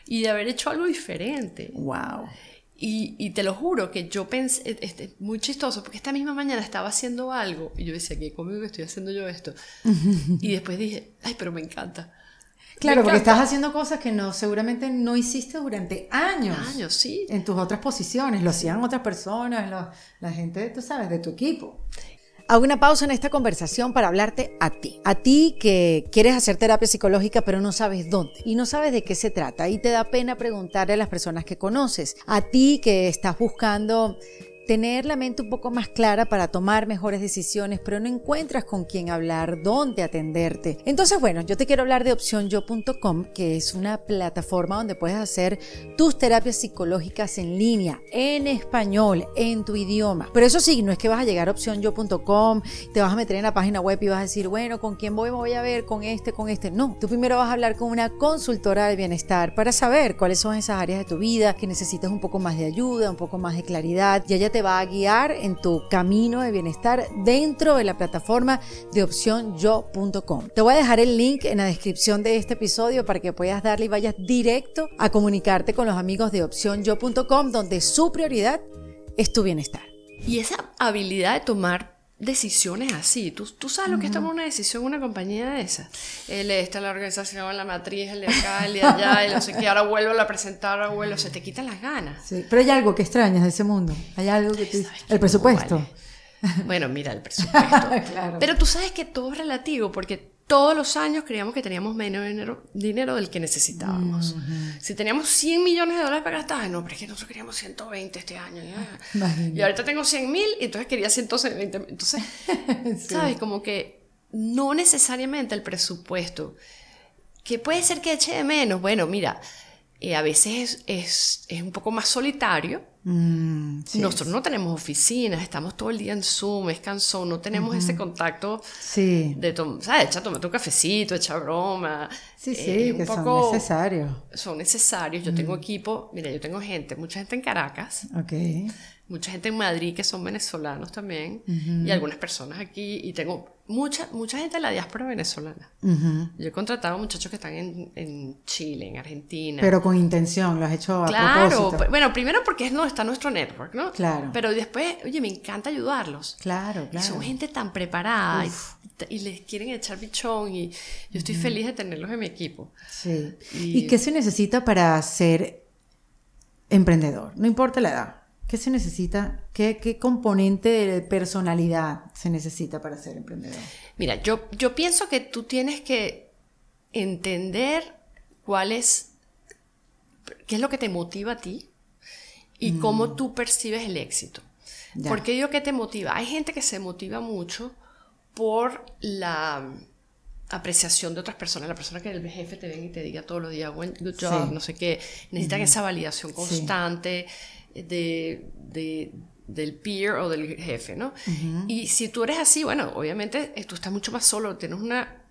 [SPEAKER 2] y de haber hecho algo diferente.
[SPEAKER 1] Wow.
[SPEAKER 2] Y, te lo juro que yo pensé, e, este, muy chistoso, porque esta misma mañana estaba haciendo algo y yo decía, ¿qué conmigo que estoy haciendo yo esto? y después dije, ay, pero me encanta.
[SPEAKER 1] Claro, porque estás haciendo cosas que no, seguramente no hiciste durante años.
[SPEAKER 2] Años, sí.
[SPEAKER 1] En tus otras posiciones, lo hacían otras personas, la gente, tú sabes, de tu equipo. Hago una pausa en esta conversación para hablarte a ti. A ti que quieres hacer terapia psicológica pero no sabes dónde y no sabes de qué se trata y te da pena preguntarle a las personas que conoces. A ti que estás buscando tener la mente un poco más clara para tomar mejores decisiones, pero no encuentras con quién hablar, dónde atenderte. Entonces, bueno, yo te quiero hablar de opcionyo.com, que es una plataforma donde puedes hacer tus terapias psicológicas en línea, en español, en tu idioma. Pero eso sí, no es que vas a llegar a opcionyo.com, te vas a meter en la página web y vas a decir, bueno, ¿con quién voy? Me voy a ver con este, con este. No, tú primero vas a hablar con una consultora de bienestar para saber cuáles son esas áreas de tu vida que necesitas un poco más de ayuda, un poco más de claridad. Y ella te va a guiar en tu camino de bienestar dentro de la plataforma de opcionyo.com. Te voy a dejar el link en la descripción de este episodio para que puedas darle y vayas directo a comunicarte con los amigos de opcionyo.com donde su prioridad es tu bienestar.
[SPEAKER 2] Y esa habilidad de tomar decisiones así. ¿Tú, tú sabes lo que es tomar una decisión en una compañía de esa. Él está en la organización, la matriz, el de acá, el de allá, y no sé qué, ahora vuelvo a presentar, ahora vuelvo, se te quitan las ganas.
[SPEAKER 1] Sí, pero hay algo que extrañas de ese mundo. Hay algo que te... El presupuesto.
[SPEAKER 2] Bueno, mira, el presupuesto. claro. Pero tú sabes que todo es relativo, porque todos los años creíamos que teníamos menos dinero, del que necesitábamos. Si teníamos 100 millones de dólares para gastar, no, pero es que nosotros queríamos 120 este año. Y ahorita tengo 100 mil y entonces quería 120. Entonces, ¿sabes? Como que no necesariamente el presupuesto. Que puede ser que eche de menos. Bueno, mira, eh, a veces es, es, un poco más solitario. Mm, Nosotros no tenemos oficinas, estamos todo el día en Zoom, es cansón, no tenemos ese contacto
[SPEAKER 1] sí.
[SPEAKER 2] de, ¿sabes? Echa, tomate un cafecito, echa broma.
[SPEAKER 1] Sí, sí, eh, que son necesarios.
[SPEAKER 2] Son necesarios. Yo tengo equipo, mira, yo tengo gente, mucha gente en Caracas.
[SPEAKER 1] Ok
[SPEAKER 2] mucha gente en Madrid que son venezolanos también y algunas personas aquí y tengo mucha mucha gente de la diáspora venezolana. Yo he contratado muchachos que están en, en, Chile, en Argentina.
[SPEAKER 1] Pero con intención, lo has hecho a
[SPEAKER 2] claro, bueno, primero porque es no está nuestro network, ¿no?
[SPEAKER 1] Claro.
[SPEAKER 2] Pero después, oye, me encanta ayudarlos.
[SPEAKER 1] Claro, claro.
[SPEAKER 2] son gente tan preparada y, les quieren echar bichón y yo estoy feliz de tenerlos en mi equipo.
[SPEAKER 1] Sí. ¿Y qué se necesita para ser emprendedor? No importa la edad. ¿Qué se necesita? ¿Qué, componente de personalidad se necesita para ser emprendedor?
[SPEAKER 2] Mira, yo, yo pienso que tú tienes que entender cuál es, qué es lo que te motiva a ti y mm. cómo tú percibes el éxito. ¿Por qué digo que te motiva? Hay gente que se motiva mucho por la apreciación de otras personas, la persona que el jefe te venga y te diga todos los días, good job, no sé qué, necesitan esa validación constante de, del peer o del jefe, ¿no? Y si tú eres así, bueno, obviamente eh, tú estás mucho más solo, tienes una,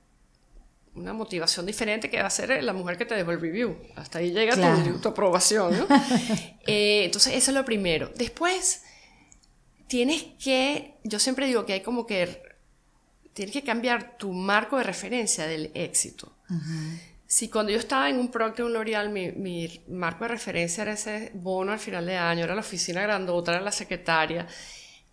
[SPEAKER 2] una motivación diferente que va a ser la mujer que te dejó el review. Hasta ahí llega tu, aprobación, ¿no? Eh, entonces, eso es lo primero. Después, tienes que, yo siempre digo que hay como que, tienes que cambiar tu marco de referencia del éxito. Si cuando yo estaba en un Procter, un L'Oreal, mi, mi, marco de referencia era ese bono al final de año, era la oficina grandota, era la secretaria.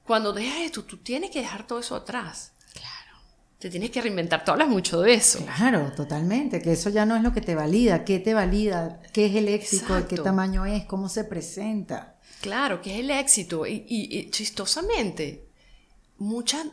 [SPEAKER 2] Cuando dejas esto, tú tienes que dejar todo eso atrás.
[SPEAKER 1] Claro.
[SPEAKER 2] Te tienes que reinventar. Tú hablas mucho de eso.
[SPEAKER 1] Claro, totalmente. Que eso ya no es lo que te valida. ¿Qué te valida? ¿Qué es el éxito? ¿De qué tamaño es? ¿Cómo se presenta?
[SPEAKER 2] Claro, ¿qué es el éxito? Y, y, y chistosamente, muchas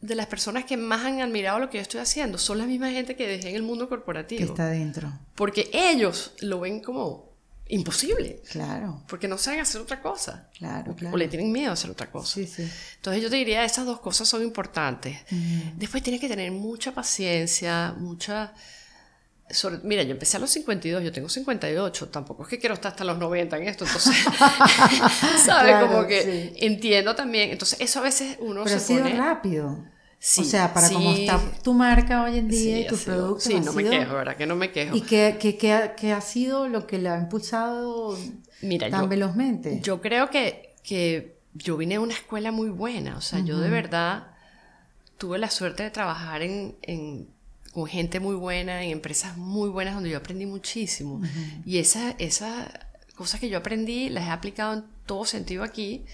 [SPEAKER 2] de las personas que más han admirado lo que yo estoy haciendo son la misma gente que dejé en el mundo corporativo.
[SPEAKER 1] Que está dentro.
[SPEAKER 2] Porque ellos lo ven como imposible.
[SPEAKER 1] Claro.
[SPEAKER 2] Porque no saben hacer otra cosa.
[SPEAKER 1] Claro, claro.
[SPEAKER 2] O le tienen miedo a hacer otra cosa.
[SPEAKER 1] Sí, sí.
[SPEAKER 2] Entonces yo te diría, esas dos cosas son importantes. Después tienes que tener mucha paciencia, mucha... mira, yo empecé a los 52, yo tengo 58, tampoco es que quiero estar hasta los 90 en esto, entonces, ¿sabes? como que entiendo también, entonces eso a veces uno
[SPEAKER 1] Pero
[SPEAKER 2] se
[SPEAKER 1] ha sido rápido. Sí, o sea, para cómo está tu marca hoy en día y tus productos.
[SPEAKER 2] Sí, no me quejo, ¿verdad? Que no me quejo.
[SPEAKER 1] ¿Y qué, qué, qué, ha, sido lo que le ha impulsado tan velozmente?
[SPEAKER 2] Yo creo que, que yo vine de una escuela muy buena, o sea, yo de verdad tuve la suerte de trabajar en, en con gente muy buena, en empresas muy buenas donde yo aprendí muchísimo. Y esas esa cosas que yo aprendí las he aplicado en todo sentido aquí.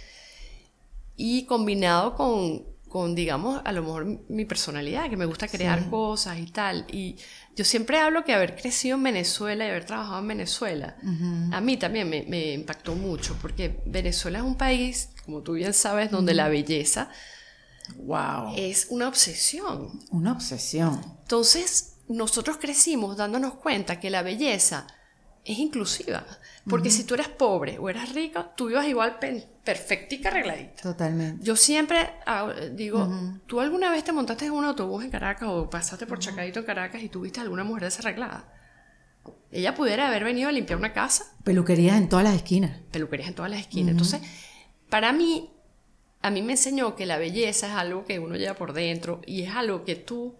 [SPEAKER 2] Y combinado con, con, digamos, a lo mejor mi personalidad, que me gusta crear cosas y tal. Y yo siempre hablo que haber crecido en Venezuela y haber trabajado en Venezuela, a mí también me, me, impactó mucho, porque Venezuela es un país, como tú bien sabes, donde la belleza
[SPEAKER 1] Wow.
[SPEAKER 2] Es una obsesión.
[SPEAKER 1] Una obsesión.
[SPEAKER 2] Entonces, nosotros crecimos dándonos cuenta que la belleza es inclusiva. Porque si tú eres pobre o eras rica, tú ibas igual perfectica, arregladita.
[SPEAKER 1] Totalmente.
[SPEAKER 2] Yo siempre digo, ¿tú alguna vez te montaste en un autobús en Caracas o pasaste por Chacadito en Caracas y tuviste alguna mujer desarreglada? Ella pudiera haber venido a limpiar una casa.
[SPEAKER 1] Peluquerías en todas las esquinas.
[SPEAKER 2] Peluquerías en todas las esquinas. Entonces, para mí, a mí me enseñó que la belleza es algo que uno lleva por dentro y es algo que tú,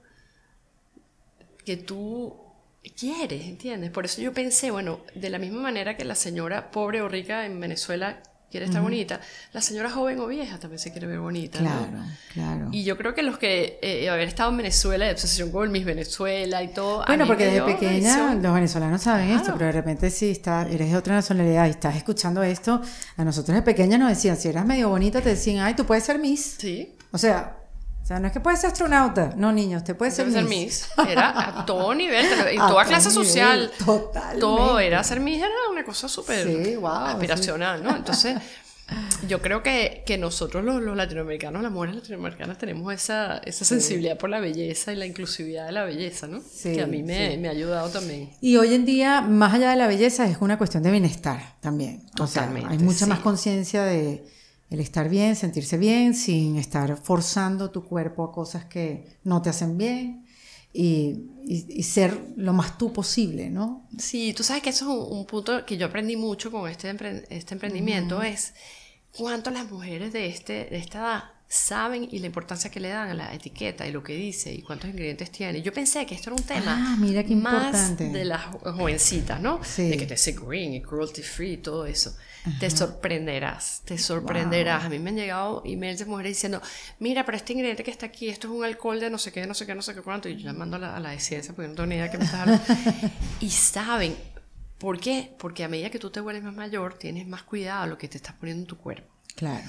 [SPEAKER 2] que tú quieres, ¿entiendes? Por eso yo pensé, bueno, de la misma manera que la señora pobre o rica en Venezuela quiere estar bonita, la señora joven o vieja también se quiere ver bonita.
[SPEAKER 1] Claro, claro.
[SPEAKER 2] Y yo creo que los que eh, haber estado en Venezuela, de obsesión con Miss Venezuela y todo.
[SPEAKER 1] Bueno, porque desde pequeña los venezolanos saben esto, pero de repente si está, eres de otra nacionalidad y estás escuchando esto, a nosotros de pequeña nos decían, si eras medio bonita, te decían, ay, tú puedes ser Miss.
[SPEAKER 2] Sí.
[SPEAKER 1] O sea, o sea, no es que puedes ser astronauta. No, niño, usted puede ser,
[SPEAKER 2] ser Miss. Era a todo nivel, en toda clase social. Total. Todo era ser Miss, era una cosa súper aspiracional, ¿no? Entonces, yo creo que, que nosotros los, los, latinoamericanos, las mujeres latinoamericanas, tenemos esa, esa sensibilidad por la belleza y la inclusividad de la belleza, ¿no? que a mí me, me, ha ayudado también.
[SPEAKER 1] Y hoy en día, más allá de la belleza, es una cuestión de bienestar también. Totalmente. O sea, hay mucha más conciencia de el estar bien, sentirse bien, sin estar forzando tu cuerpo a cosas que no te hacen bien y, y, ser lo más tú posible, ¿no?
[SPEAKER 2] Sí, tú sabes que eso es un, punto que yo aprendí mucho con este, este emprendimiento, es cuánto las mujeres de, este, de esta edad saben y la importancia que le dan a la etiqueta y lo que dice y cuántos ingredientes tiene. Yo pensé que esto era un tema
[SPEAKER 1] ah, mira qué
[SPEAKER 2] más de las jovencitas, ¿no? Sí. De que te dice green y cruelty free y todo eso. Te sorprenderás, te sorprenderás. A mí me han llegado emails de mujeres diciendo, mira, pero este ingrediente que está aquí, esto es un alcohol de no sé qué, no sé qué, no sé qué cuánto. Y yo llamando a la, a la de ciencia porque no tengo ni idea de qué me estás hablando. y saben, ¿por qué? Porque a medida que tú te vuelves más mayor, tienes más cuidado a lo que te estás poniendo en tu cuerpo.
[SPEAKER 1] Claro.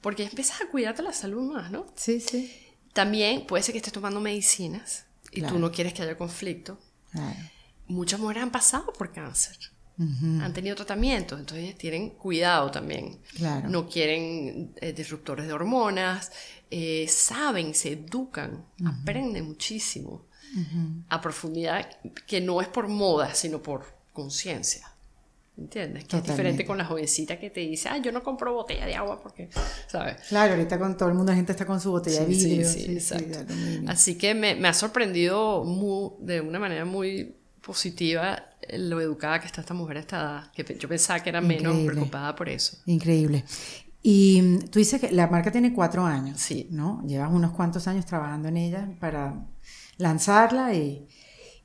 [SPEAKER 2] Porque empiezas a cuidarte la salud más, ¿no?
[SPEAKER 1] Sí, sí.
[SPEAKER 2] También puede ser que estés tomando medicinas y tú no quieres que haya conflicto.
[SPEAKER 1] Claro.
[SPEAKER 2] Muchas mujeres han pasado por cáncer han tenido tratamientos, entonces tienen cuidado también. No quieren eh, disruptores de hormonas, eh, saben, se educan, aprenden muchísimo a profundidad, que no es por moda, sino por conciencia. ¿Entiendes? Que es diferente con la jovencita que te dice, ah, yo no compro botella de agua porque, ¿sabes?
[SPEAKER 1] Claro, ahorita con todo el mundo la gente está con su botella de vidrio.
[SPEAKER 2] Sí, sí, exacto. Así que me, me ha sorprendido muy, de una manera muy positiva lo educada que está esta mujer a esta edad, que yo pensaba que era menos preocupada por eso.
[SPEAKER 1] Increíble. Y mm, tú dices que la marca tiene cuatro años,
[SPEAKER 2] sí.
[SPEAKER 1] ¿no? Llevas unos cuantos años trabajando en ella para lanzarla y,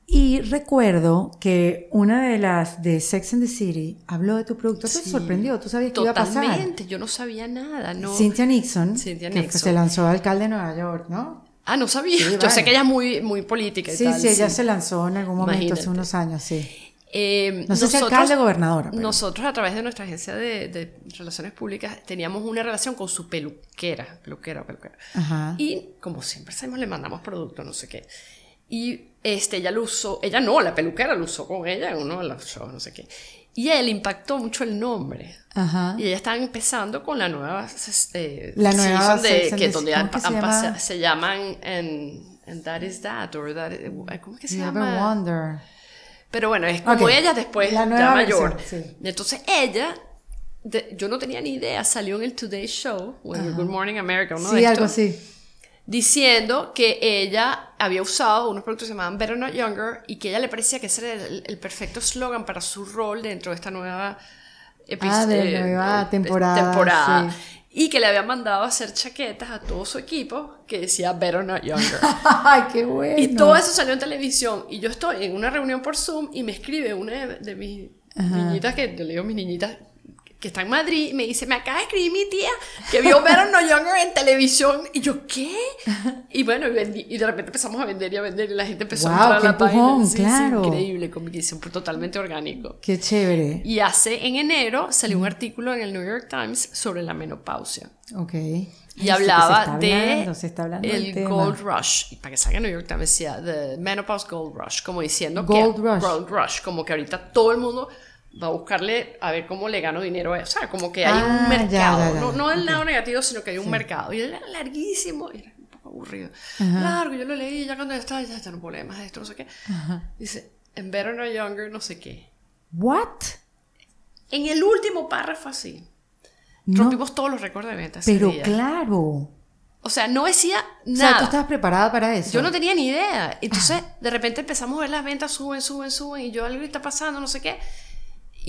[SPEAKER 1] y recuerdo que una de las de Sex and the City habló de tu producto, te sorprendió, tú sabías que iba a pasar.
[SPEAKER 2] Totalmente, yo no sabía nada, no.
[SPEAKER 1] Cynthia Nixon, que se lanzó alcalde de Nueva York, ¿no?
[SPEAKER 2] Ah, no sabía. Yo sé que ella es muy, muy política y
[SPEAKER 1] sí,
[SPEAKER 2] tal.
[SPEAKER 1] Sí, ella se lanzó en algún momento hace unos años, sí.
[SPEAKER 2] Eh,
[SPEAKER 1] no sé nosotros, si alcalde gobernadora.
[SPEAKER 2] Nosotros, a través de nuestra agencia de, relaciones públicas, teníamos una relación con su peluquera, peluquera, peluquera. Ajá. Y como siempre sabemos, le mandamos producto, no sé qué. Y este, ella lo usó, ella no, la peluquera lo usó con ella en uno de los shows, no sé qué. Y él impactó mucho el nombre. Ajá. Y ella estaba empezando con la nueva, eh,
[SPEAKER 1] la nueva
[SPEAKER 2] de, que donde se, se, llaman en, That Is That, o that, ¿cómo es que se llama?
[SPEAKER 1] Wonder.
[SPEAKER 2] Pero bueno, es como ella después, la ya mayor. Entonces ella, yo no tenía ni idea, salió en el Today Show, o en Good Morning America, uno
[SPEAKER 1] sí, algo así.
[SPEAKER 2] Diciendo que ella había usado unos productos que se llamaban Better Not Younger y que ella le parecía que ese era el, perfecto slogan para su rol dentro de esta nueva
[SPEAKER 1] ah, de eh, nueva temporada.
[SPEAKER 2] temporada y que le había mandado a hacer chaquetas a todo su equipo que decía Better Not Younger.
[SPEAKER 1] ¡Ay, qué bueno!
[SPEAKER 2] Y todo eso salió en televisión. Y yo estoy en una reunión por Zoom y me escribe una de, mis niñitas, que yo le digo mis niñitas, que está en Madrid, me dice, me acaba de escribir mi tía que vio Better No Younger en televisión. Y yo, ¿qué? Y bueno, y, de repente empezamos a vender y a vender y la gente empezó a entrar a la página. Sí, claro. increíble, comunicación totalmente orgánico.
[SPEAKER 1] Qué chévere.
[SPEAKER 2] Y hace, en enero, salió un artículo en el New York Times sobre la menopausia.
[SPEAKER 1] Ok.
[SPEAKER 2] Y hablaba de el Gold Rush. Y para que salga New York Times decía The Menopause Gold Rush, como diciendo
[SPEAKER 1] Gold
[SPEAKER 2] que
[SPEAKER 1] Rush.
[SPEAKER 2] Gold Rush, como que ahorita todo el mundo va a buscarle a ver cómo le gano dinero a O sea, como que hay un ah, mercado. No, no el lado negativo, sino que hay un mercado. Y era larguísimo. Y era un poco aburrido. Largo, yo lo leí ya cuando estaba, ya está, no problemas de esto, no sé qué. Dice, en Better No Younger, no sé qué.
[SPEAKER 1] ¿What?
[SPEAKER 2] En el último párrafo así. Rompimos todos los récords de ventas.
[SPEAKER 1] Pero claro.
[SPEAKER 2] O sea, no decía nada. O sea,
[SPEAKER 1] tú estabas preparada para eso.
[SPEAKER 2] Yo no tenía ni idea. Entonces, de repente empezamos a ver las ventas suben, suben, suben. Y yo, algo está pasando, no sé qué.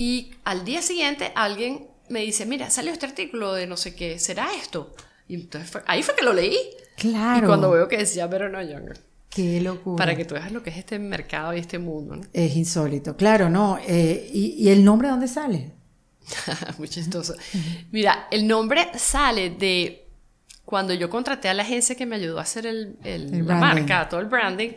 [SPEAKER 2] Y al día siguiente alguien me dice, mira, salió este artículo de no sé qué, ¿será esto? Y entonces ahí fue que lo leí.
[SPEAKER 1] Claro.
[SPEAKER 2] Y cuando veo que decía Better No Younger.
[SPEAKER 1] Qué locura.
[SPEAKER 2] Para que tú veas lo que es este mercado y este mundo.
[SPEAKER 1] Es insólito, claro, ¿no? Eh, ¿y, ¿y, el nombre dónde sale?
[SPEAKER 2] Muy chistoso. Mira, el nombre sale de cuando yo contraté a la agencia que me ayudó a hacer el, la marca, todo el branding.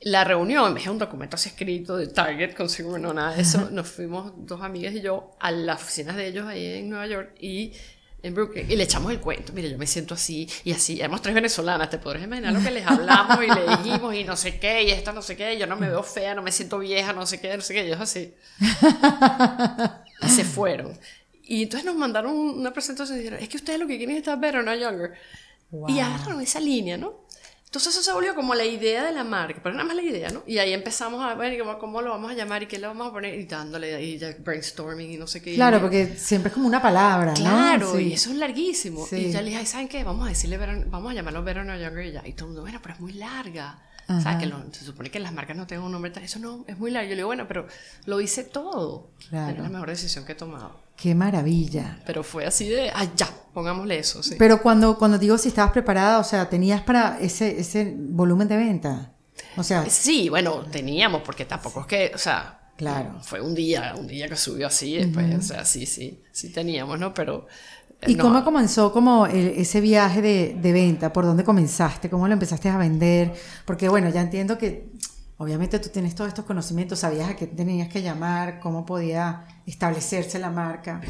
[SPEAKER 2] La reunión, es un documento así escrito de Target, consigo no nada de eso. Nos fuimos dos amigas y yo a las oficinas de ellos ahí en Nueva York y en Brooklyn y le echamos el cuento. Mire, yo me siento así y así. Éramos tres venezolanas, te podrás imaginar lo que les hablamos y le dijimos y no sé qué, y esto no sé qué. Yo no me veo fea, no me siento vieja, no sé qué, no sé qué. Ellos así. y se fueron. Y entonces nos mandaron una presentación y dijeron: Es que ustedes lo que quieren es estar better, no younger. Y agarraron esa línea, ¿no? Entonces eso se volvió como la idea de la marca, pero nada más la idea, ¿no? Y ahí empezamos a ver cómo, lo vamos a llamar y qué le vamos a poner y dándole ahí brainstorming y no sé qué.
[SPEAKER 1] Claro, porque siempre es como una palabra,
[SPEAKER 2] claro, ¿no? y eso es larguísimo. Y ya le dije, ¿saben qué? Vamos a decirle, vamos a llamarlo Better No Younger y ya. Y todo el mundo, bueno, pero es muy larga. O sea, que se supone que las marcas no tengan un nombre, eso no, es muy largo. Yo le digo, bueno, pero lo hice todo. Claro. Es la mejor decisión que he tomado.
[SPEAKER 1] Qué maravilla.
[SPEAKER 2] Pero fue así de, ah, ya, pongámosle eso. Sí.
[SPEAKER 1] Pero cuando, cuando digo si estabas preparada, o sea, ¿tenías para ese, ese volumen de venta? O sea...
[SPEAKER 2] Sí, bueno, teníamos, porque tampoco es que, o sea, claro. fue un día, un día que subió así, después, o sea, sí, sí, sí teníamos, ¿no? Pero
[SPEAKER 1] ¿Y cómo comenzó como ese viaje de, de, venta? ¿Por dónde comenzaste? ¿Cómo lo empezaste a vender? Porque bueno, ya entiendo que obviamente tú tienes todos estos conocimientos, sabías a qué tenías que llamar, cómo podía establecerse la marca.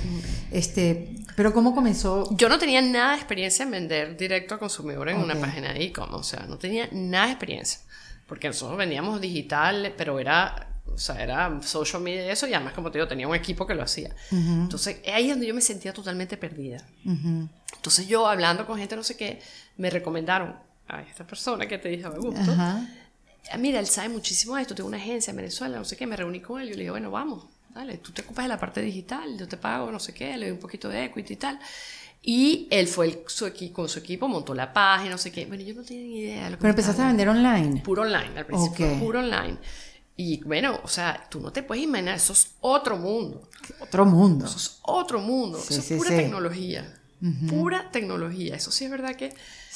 [SPEAKER 1] Este, pero ¿cómo comenzó?
[SPEAKER 2] Yo no tenía nada de experiencia en vender directo a consumidor en una página de e-commerce, o sea, no tenía nada de experiencia. Porque nosotros vendíamos digital, pero era o sea, era social media y eso, y además, como te digo, tenía un equipo que lo hacía. Entonces, ahí es donde yo me sentía totalmente perdida. Entonces, yo hablando con gente, no sé qué, me recomendaron a esta persona que te dije, me gustó. Ah, mira, él sabe muchísimo de esto, tengo una agencia en Venezuela, no sé qué, me reuní con él, yo le dije, bueno, vamos, dale, tú te ocupas de la parte digital, yo te pago, no sé qué, le doy un poquito de equity y tal. Y él fue su con su equipo, montó la página, no sé qué. Bueno, yo no tenía ni idea.
[SPEAKER 1] Pero empezaste a vender online.
[SPEAKER 2] Puro online, al principio, puro online. Y bueno, o sea, tú no te puedes imaginar, eso es otro mundo.
[SPEAKER 1] Otro mundo.
[SPEAKER 2] Eso es otro mundo. eso es pura tecnología. Pura tecnología. Eso sí es verdad que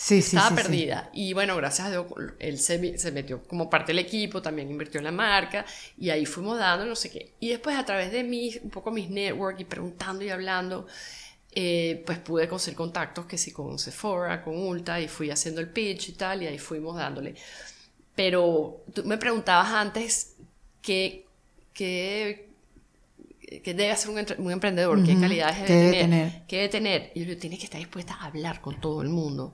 [SPEAKER 2] estaba perdida. Y bueno, gracias a Dios, él se, se, metió como parte del equipo, también invirtió en la marca y ahí fuimos dando no sé qué. Y después a través de mí, un poco mis network y preguntando y hablando, eh, pues pude conseguir contactos que sí con Sephora, con Ulta y fui haciendo el pitch y tal y ahí fuimos dándole. Pero tú me preguntabas antes qué, qué, qué debe hacer un, un emprendedor, qué calidades debe, tener, qué debe tener. Y yo tiene que estar dispuesta a hablar con todo el mundo.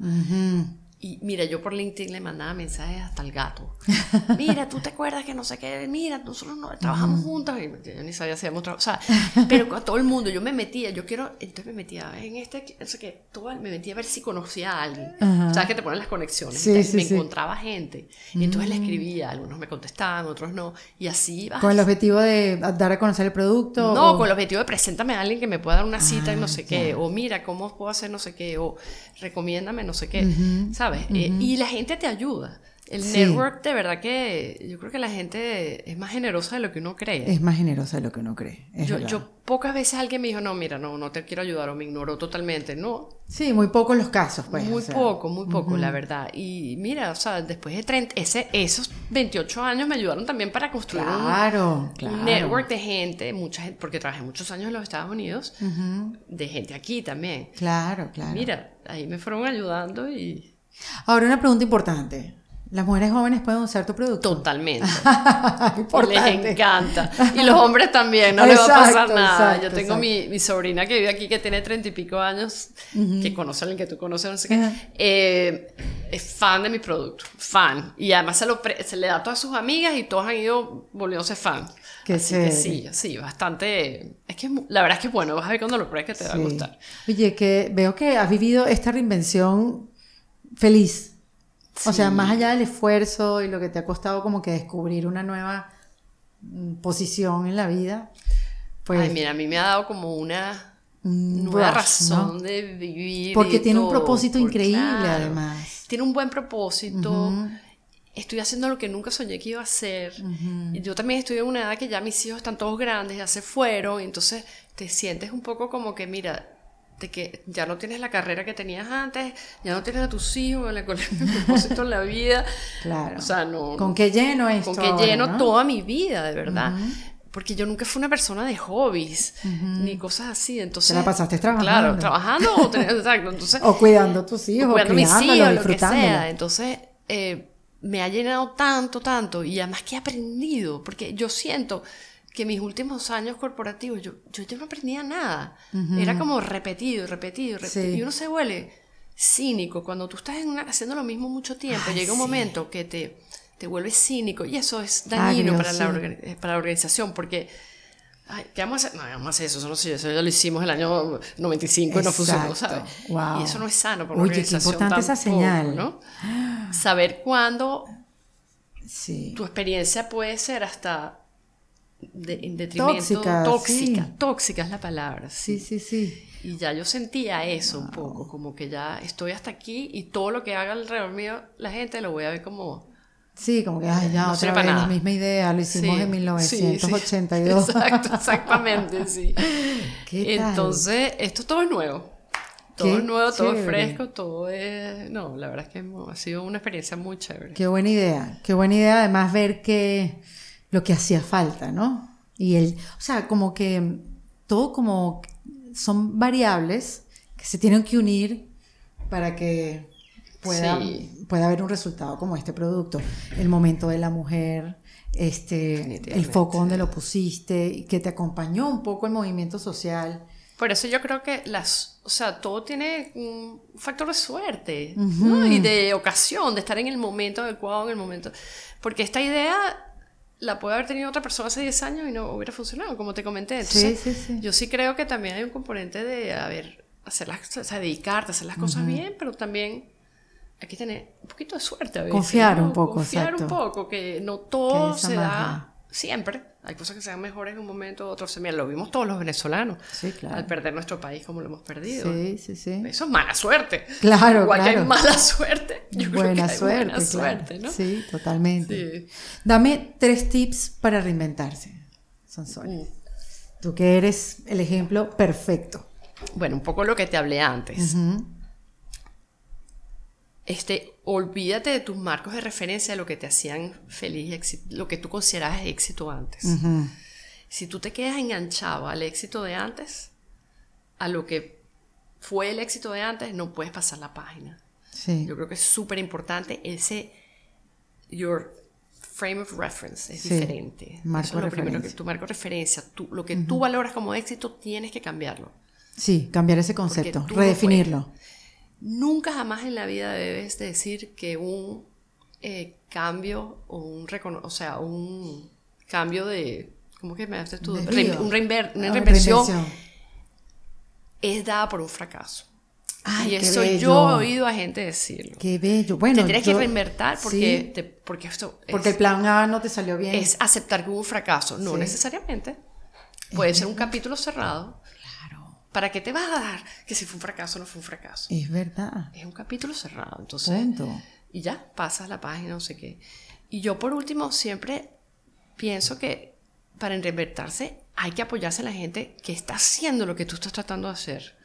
[SPEAKER 2] Y mira, yo por LinkedIn le mandaba mensajes hasta el gato. Mira, tú te acuerdas que no sé qué, mira, nosotros no, trabajamos juntos. Y yo ni sabía si habíamos trabajado. O sea, pero con todo el mundo, yo me metía, yo quiero, entonces me metía en este, no sé qué, todo, me metía a ver si conocía a alguien. O sea, que te ponen las conexiones. me encontraba gente. Y entonces le mm. escribía, algunos me contestaban, otros no. Y así
[SPEAKER 1] ¿Con el objetivo de dar a conocer el producto?
[SPEAKER 2] No, con el objetivo de preséntame a alguien que me pueda dar una cita y no ah, sé qué. O mira, ¿cómo puedo hacer no sé qué? O recomiéndame no sé qué. ¿Sabes? Eh, y la gente te ayuda. El network, de verdad que yo creo que la gente es más generosa de lo que uno cree.
[SPEAKER 1] Es más generosa de lo que uno cree.
[SPEAKER 2] Yo, yo, pocas veces alguien me dijo, no, mira, no, no te quiero ayudar o me ignoró totalmente. No.
[SPEAKER 1] Sí, muy pocos los casos, pues.
[SPEAKER 2] Muy poco, muy poco, la verdad. Y mira, o sea, después de 30, ese, esos 28 años me ayudaron también para construir
[SPEAKER 1] un,
[SPEAKER 2] network de gente, mucha gente, porque trabajé muchos años en los Estados Unidos, de gente aquí también.
[SPEAKER 1] Claro, claro.
[SPEAKER 2] Mira, ahí me fueron ayudando y
[SPEAKER 1] Ahora una pregunta importante. ¿Las mujeres jóvenes pueden usar tu producto?
[SPEAKER 2] Totalmente. les encanta. Y los hombres también, no les va a pasar nada. Yo tengo mi, mi, sobrina que vive aquí, que tiene treinta y pico años, que conoce a alguien que tú conoces, no sé qué. Eh, es fan de mi producto, fan. Y además se, lo se le da a todas sus amigas y todos han ido volviéndose fan. Así que sí, sí, bastante. Es que la verdad es que bueno, vas a ver cuando lo pruebes que te va a gustar.
[SPEAKER 1] Oye, que veo que has vivido esta reinvención feliz. O sea, más allá del esfuerzo y lo que te ha costado como que descubrir una nueva mm, posición en la vida.
[SPEAKER 2] Pues, Ay, mira, a mí me ha dado como una nueva razón de vivir.
[SPEAKER 1] Porque tiene un propósito increíble, además.
[SPEAKER 2] Tiene un buen propósito. Estoy haciendo lo que nunca soñé que iba a hacer. Yo también estoy en una edad que ya mis hijos están todos grandes, ya se fueron. entonces te sientes un poco como que, mira, de que ya no tienes la carrera que tenías antes, ya no tienes a tus hijos, el propósito en la vida.
[SPEAKER 1] Claro.
[SPEAKER 2] O sea, no.
[SPEAKER 1] ¿Con qué lleno esto?
[SPEAKER 2] Con qué lleno toda mi vida, de verdad. porque yo nunca fui una persona de hobbies ni cosas así. Entonces,
[SPEAKER 1] ¿Te la pasaste trabajando?
[SPEAKER 2] Claro, trabajando o, exacto, entonces,
[SPEAKER 1] o cuidando a tus hijos, o cuidando mis hijos,
[SPEAKER 2] lo que sea. Entonces, eh, me ha llenado tanto, tanto, y además que he aprendido, porque yo siento que mis últimos años corporativos, yo, yo, no aprendía nada. Era como repetido, repetido, repetido. Y uno se vuelve cínico. Cuando tú estás haciendo lo mismo mucho tiempo, llega un momento que te, te vuelves cínico y eso es dañino para, la para la organización porque... Ay, ¿qué vamos a hacer? No, vamos a hacer eso, eso no sé, eso ya lo hicimos el año 95 y no funcionó, ¿sabes? Y eso no es sano para una Oye. Qué importante esa señal. ¿no? Saber cuándo sí. tu experiencia puede ser hasta de, en detrimento tóxica, tóxica, tóxica es la palabra.
[SPEAKER 1] Sí, sí, sí.
[SPEAKER 2] Y ya yo sentía eso un poco, como que ya estoy hasta aquí y todo lo que haga alrededor mío la gente lo voy a ver como...
[SPEAKER 1] Sí, como que ya otra vez la misma idea, lo hicimos en 1982.
[SPEAKER 2] Exacto, exactamente, sí. Entonces, esto todo es nuevo. Todo es nuevo, todo es fresco, todo es... No, la verdad es que ha sido una experiencia muy chévere.
[SPEAKER 1] Qué buena idea, qué buena idea además ver que lo que hacía falta, ¿no? Y el, o sea, como que todo como son variables que se tienen que unir para que pueda, pueda haber un resultado como este producto. El momento de la mujer, este, el foco donde lo pusiste, que te acompañó un poco el movimiento social.
[SPEAKER 2] Por eso yo creo que las, o sea, todo tiene un factor de suerte y de ocasión, de estar en el momento adecuado, en el momento. Porque esta idea la puede haber tenido otra persona hace 10 años y no hubiera funcionado, como te comenté. sí, sí, sí. Yo sí creo que también hay un componente de, a ver, hacer las, o sea, dedicarte a hacer las cosas bien, pero también hay que tener un poquito de suerte a veces.
[SPEAKER 1] Confiar un poco,
[SPEAKER 2] Confiar un poco, que no todo se da siempre. Hay cosas que sean mejores en un momento, otros se Lo vimos todos los venezolanos.
[SPEAKER 1] Sí, claro.
[SPEAKER 2] Al perder nuestro país como lo hemos perdido.
[SPEAKER 1] Sí, sí, sí.
[SPEAKER 2] Eso es mala suerte.
[SPEAKER 1] Claro,
[SPEAKER 2] Igual
[SPEAKER 1] claro.
[SPEAKER 2] que hay mala suerte. Yo
[SPEAKER 1] buena
[SPEAKER 2] creo que hay
[SPEAKER 1] suerte.
[SPEAKER 2] Buena suerte, ¿no?
[SPEAKER 1] Sí, totalmente. Dame tres tips para reinventarse, Sansón. Mm. Tú que eres el ejemplo perfecto.
[SPEAKER 2] Bueno, un poco lo que te hablé antes este, olvídate de tus marcos de referencia, de lo que te hacían feliz, lo que tú considerabas éxito antes. Si tú te quedas enganchado al éxito de antes, a lo que fue el éxito de antes, no puedes pasar la página. Yo creo que es súper importante ese, your frame of reference es diferente.
[SPEAKER 1] Marco
[SPEAKER 2] Eso es lo primero que tu marco de referencia, lo que tú valoras como éxito, tienes que cambiarlo.
[SPEAKER 1] Sí, cambiar ese concepto, redefinirlo.
[SPEAKER 2] Nunca jamás en la vida debes decir que un eh, cambio o un o sea, un cambio de ¿cómo que me haces tú? un una ah, reinversión es dada por un fracaso. y eso yo he oído a gente decirlo.
[SPEAKER 1] Qué bello. Bueno,
[SPEAKER 2] te tienes que reinvertir porque, porque esto
[SPEAKER 1] porque el plan A no te salió bien.
[SPEAKER 2] Es aceptar que hubo un fracaso, no necesariamente. Puede ser un capítulo cerrado ¿Para qué te vas a dar que si fue un fracaso o no fue un fracaso?
[SPEAKER 1] Es verdad.
[SPEAKER 2] Es un capítulo cerrado. Entonces, y ya, pasas la página, no sé qué. Y yo por último siempre pienso que para reinventarse hay que apoyarse en la gente que está haciendo lo que tú estás tratando de hacer.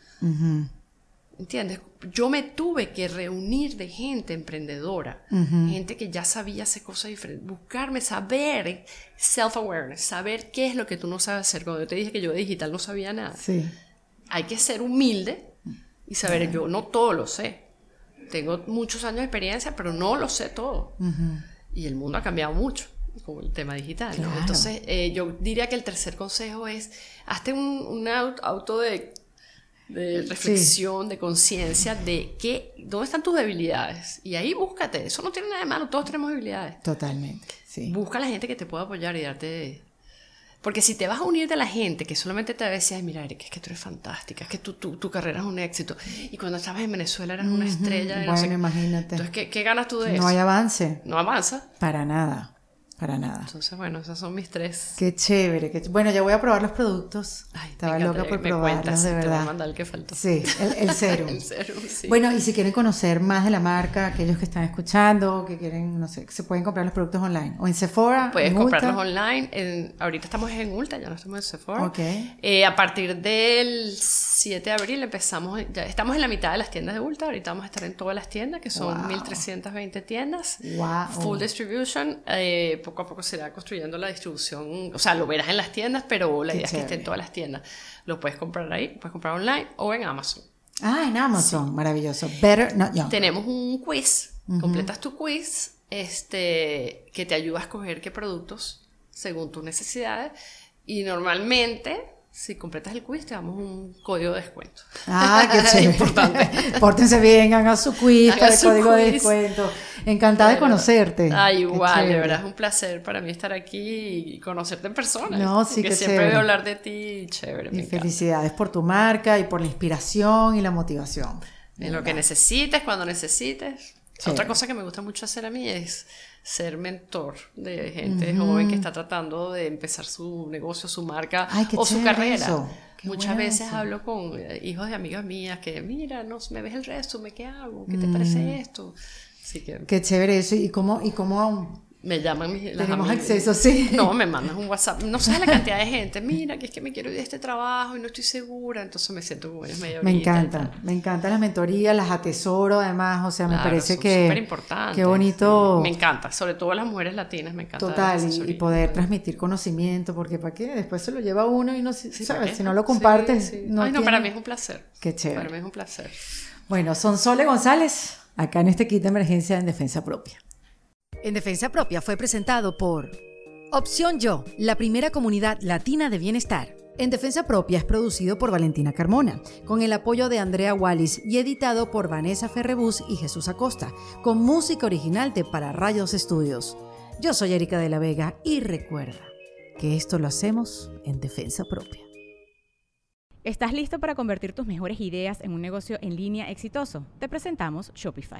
[SPEAKER 2] ¿Entiendes? Yo me tuve que reunir de gente emprendedora, gente que ya sabía hacer cosas diferentes, buscarme, saber, self-awareness, saber qué es lo que tú no sabes hacer. Cuando yo te dije que yo de digital no sabía nada.
[SPEAKER 1] Sí
[SPEAKER 2] hay que ser humilde y saber, yo no todo lo sé. Tengo muchos años de experiencia, pero no lo sé todo. Y el mundo ha cambiado mucho con el tema digital. Entonces, eh, yo diría que el tercer consejo es, hazte un, auto de, reflexión, de conciencia de qué, dónde están tus debilidades. Y ahí búscate. Eso no tiene nada de malo, todos tenemos debilidades.
[SPEAKER 1] Totalmente.
[SPEAKER 2] Busca a la gente que te pueda apoyar y darte porque si te vas a unir de la gente que solamente te decía, mira, Eric, es que tú eres fantástica, es que tu, tu, tu carrera es un éxito. Y cuando estabas en Venezuela eras una estrella.
[SPEAKER 1] bueno, imagínate.
[SPEAKER 2] Entonces, ¿qué, ¿qué, ganas tú de eso?
[SPEAKER 1] No hay avance.
[SPEAKER 2] No avanza.
[SPEAKER 1] Para nada. Para nada.
[SPEAKER 2] Entonces, bueno, esas son mis tres.
[SPEAKER 1] Qué chévere. Qué bueno, ya voy a probar los productos. Ay, Estaba loca por probarlos, de verdad. Te
[SPEAKER 2] el que faltó.
[SPEAKER 1] Sí, el, el serum.
[SPEAKER 2] el serum, sí.
[SPEAKER 1] Bueno, y si quieren conocer más de la marca, aquellos que están escuchando, que quieren, no sé, se pueden comprar los productos online. O en Sephora.
[SPEAKER 2] Puedes comprarlos online. En, ahorita estamos en Ulta, ya no estamos en Sephora.
[SPEAKER 1] Ok.
[SPEAKER 2] Eh, a partir del 7 de abril empezamos, ya estamos en la mitad de las tiendas de Ulta. Ahorita vamos a estar en todas las tiendas, que son 1320 tiendas.
[SPEAKER 1] Wow.
[SPEAKER 2] Full distribution. Eh, poco a poco se irá construyendo la distribución, o sea, lo verás en las tiendas, pero la idea es que esté en todas las tiendas. Lo puedes comprar ahí, puedes comprar online o en Amazon.
[SPEAKER 1] Ah, en Amazon, maravilloso. Better not young.
[SPEAKER 2] Tenemos un quiz, completas tu quiz, este, que te ayuda a escoger qué productos según tus necesidades y normalmente si completas el quiz, te damos un código de descuento.
[SPEAKER 1] Ah, qué chévere. Importante. Pórtense bien, hagan su quiz para el código de descuento. Encantada de conocerte.
[SPEAKER 2] Ah, igual, de verdad es un placer para mí estar aquí y conocerte en persona. No, sí que siempre voy a hablar de ti, chévere.
[SPEAKER 1] Y felicidades por tu marca y por la inspiración y la motivación.
[SPEAKER 2] En lo que necesites, cuando necesites. Otra cosa que me gusta mucho hacer a mí es ser mentor de gente joven que está tratando de empezar su negocio, su marca o su carrera. Muchas veces hablo con eh, hijos de amigas mías que, mira, no me ves el resto, ¿qué hago? ¿Qué te parece mm. esto? Así que,
[SPEAKER 1] Qué chévere eso. ¿Y cómo, y cómo
[SPEAKER 2] me llaman mis
[SPEAKER 1] Tenemos acceso, sí.
[SPEAKER 2] No, me mandan un WhatsApp. No sabes la cantidad de gente. Mira, que es que me quiero ir de este trabajo y no estoy segura. Entonces me siento como medio
[SPEAKER 1] Me encanta. Me encantan las mentorías, las atesoro además. O sea, me parece que...
[SPEAKER 2] súper importante.
[SPEAKER 1] Qué bonito.
[SPEAKER 2] Me encanta. Sobre todo las mujeres latinas, me encanta.
[SPEAKER 1] Total. Y, poder transmitir conocimiento. Porque ¿para qué? Después se lo lleva uno y no... ¿Sabes? Si no lo compartes...
[SPEAKER 2] No Ay, no, para mí es un placer.
[SPEAKER 1] Qué chévere.
[SPEAKER 2] Para mí es un placer.
[SPEAKER 1] Bueno, son Sole González. Acá en este kit de emergencia en defensa propia. En Defensa Propia fue presentado por Opción Yo, la primera comunidad latina de bienestar. En Defensa Propia es producido por Valentina Carmona, con el apoyo de Andrea Wallis y editado por Vanessa Ferrebus y Jesús Acosta, con música original de Para Rayos Estudios. Yo soy Erika de la Vega y recuerda que esto lo hacemos en Defensa Propia.
[SPEAKER 3] ¿Estás listo para convertir tus mejores ideas en un negocio en línea exitoso? Te presentamos Shopify.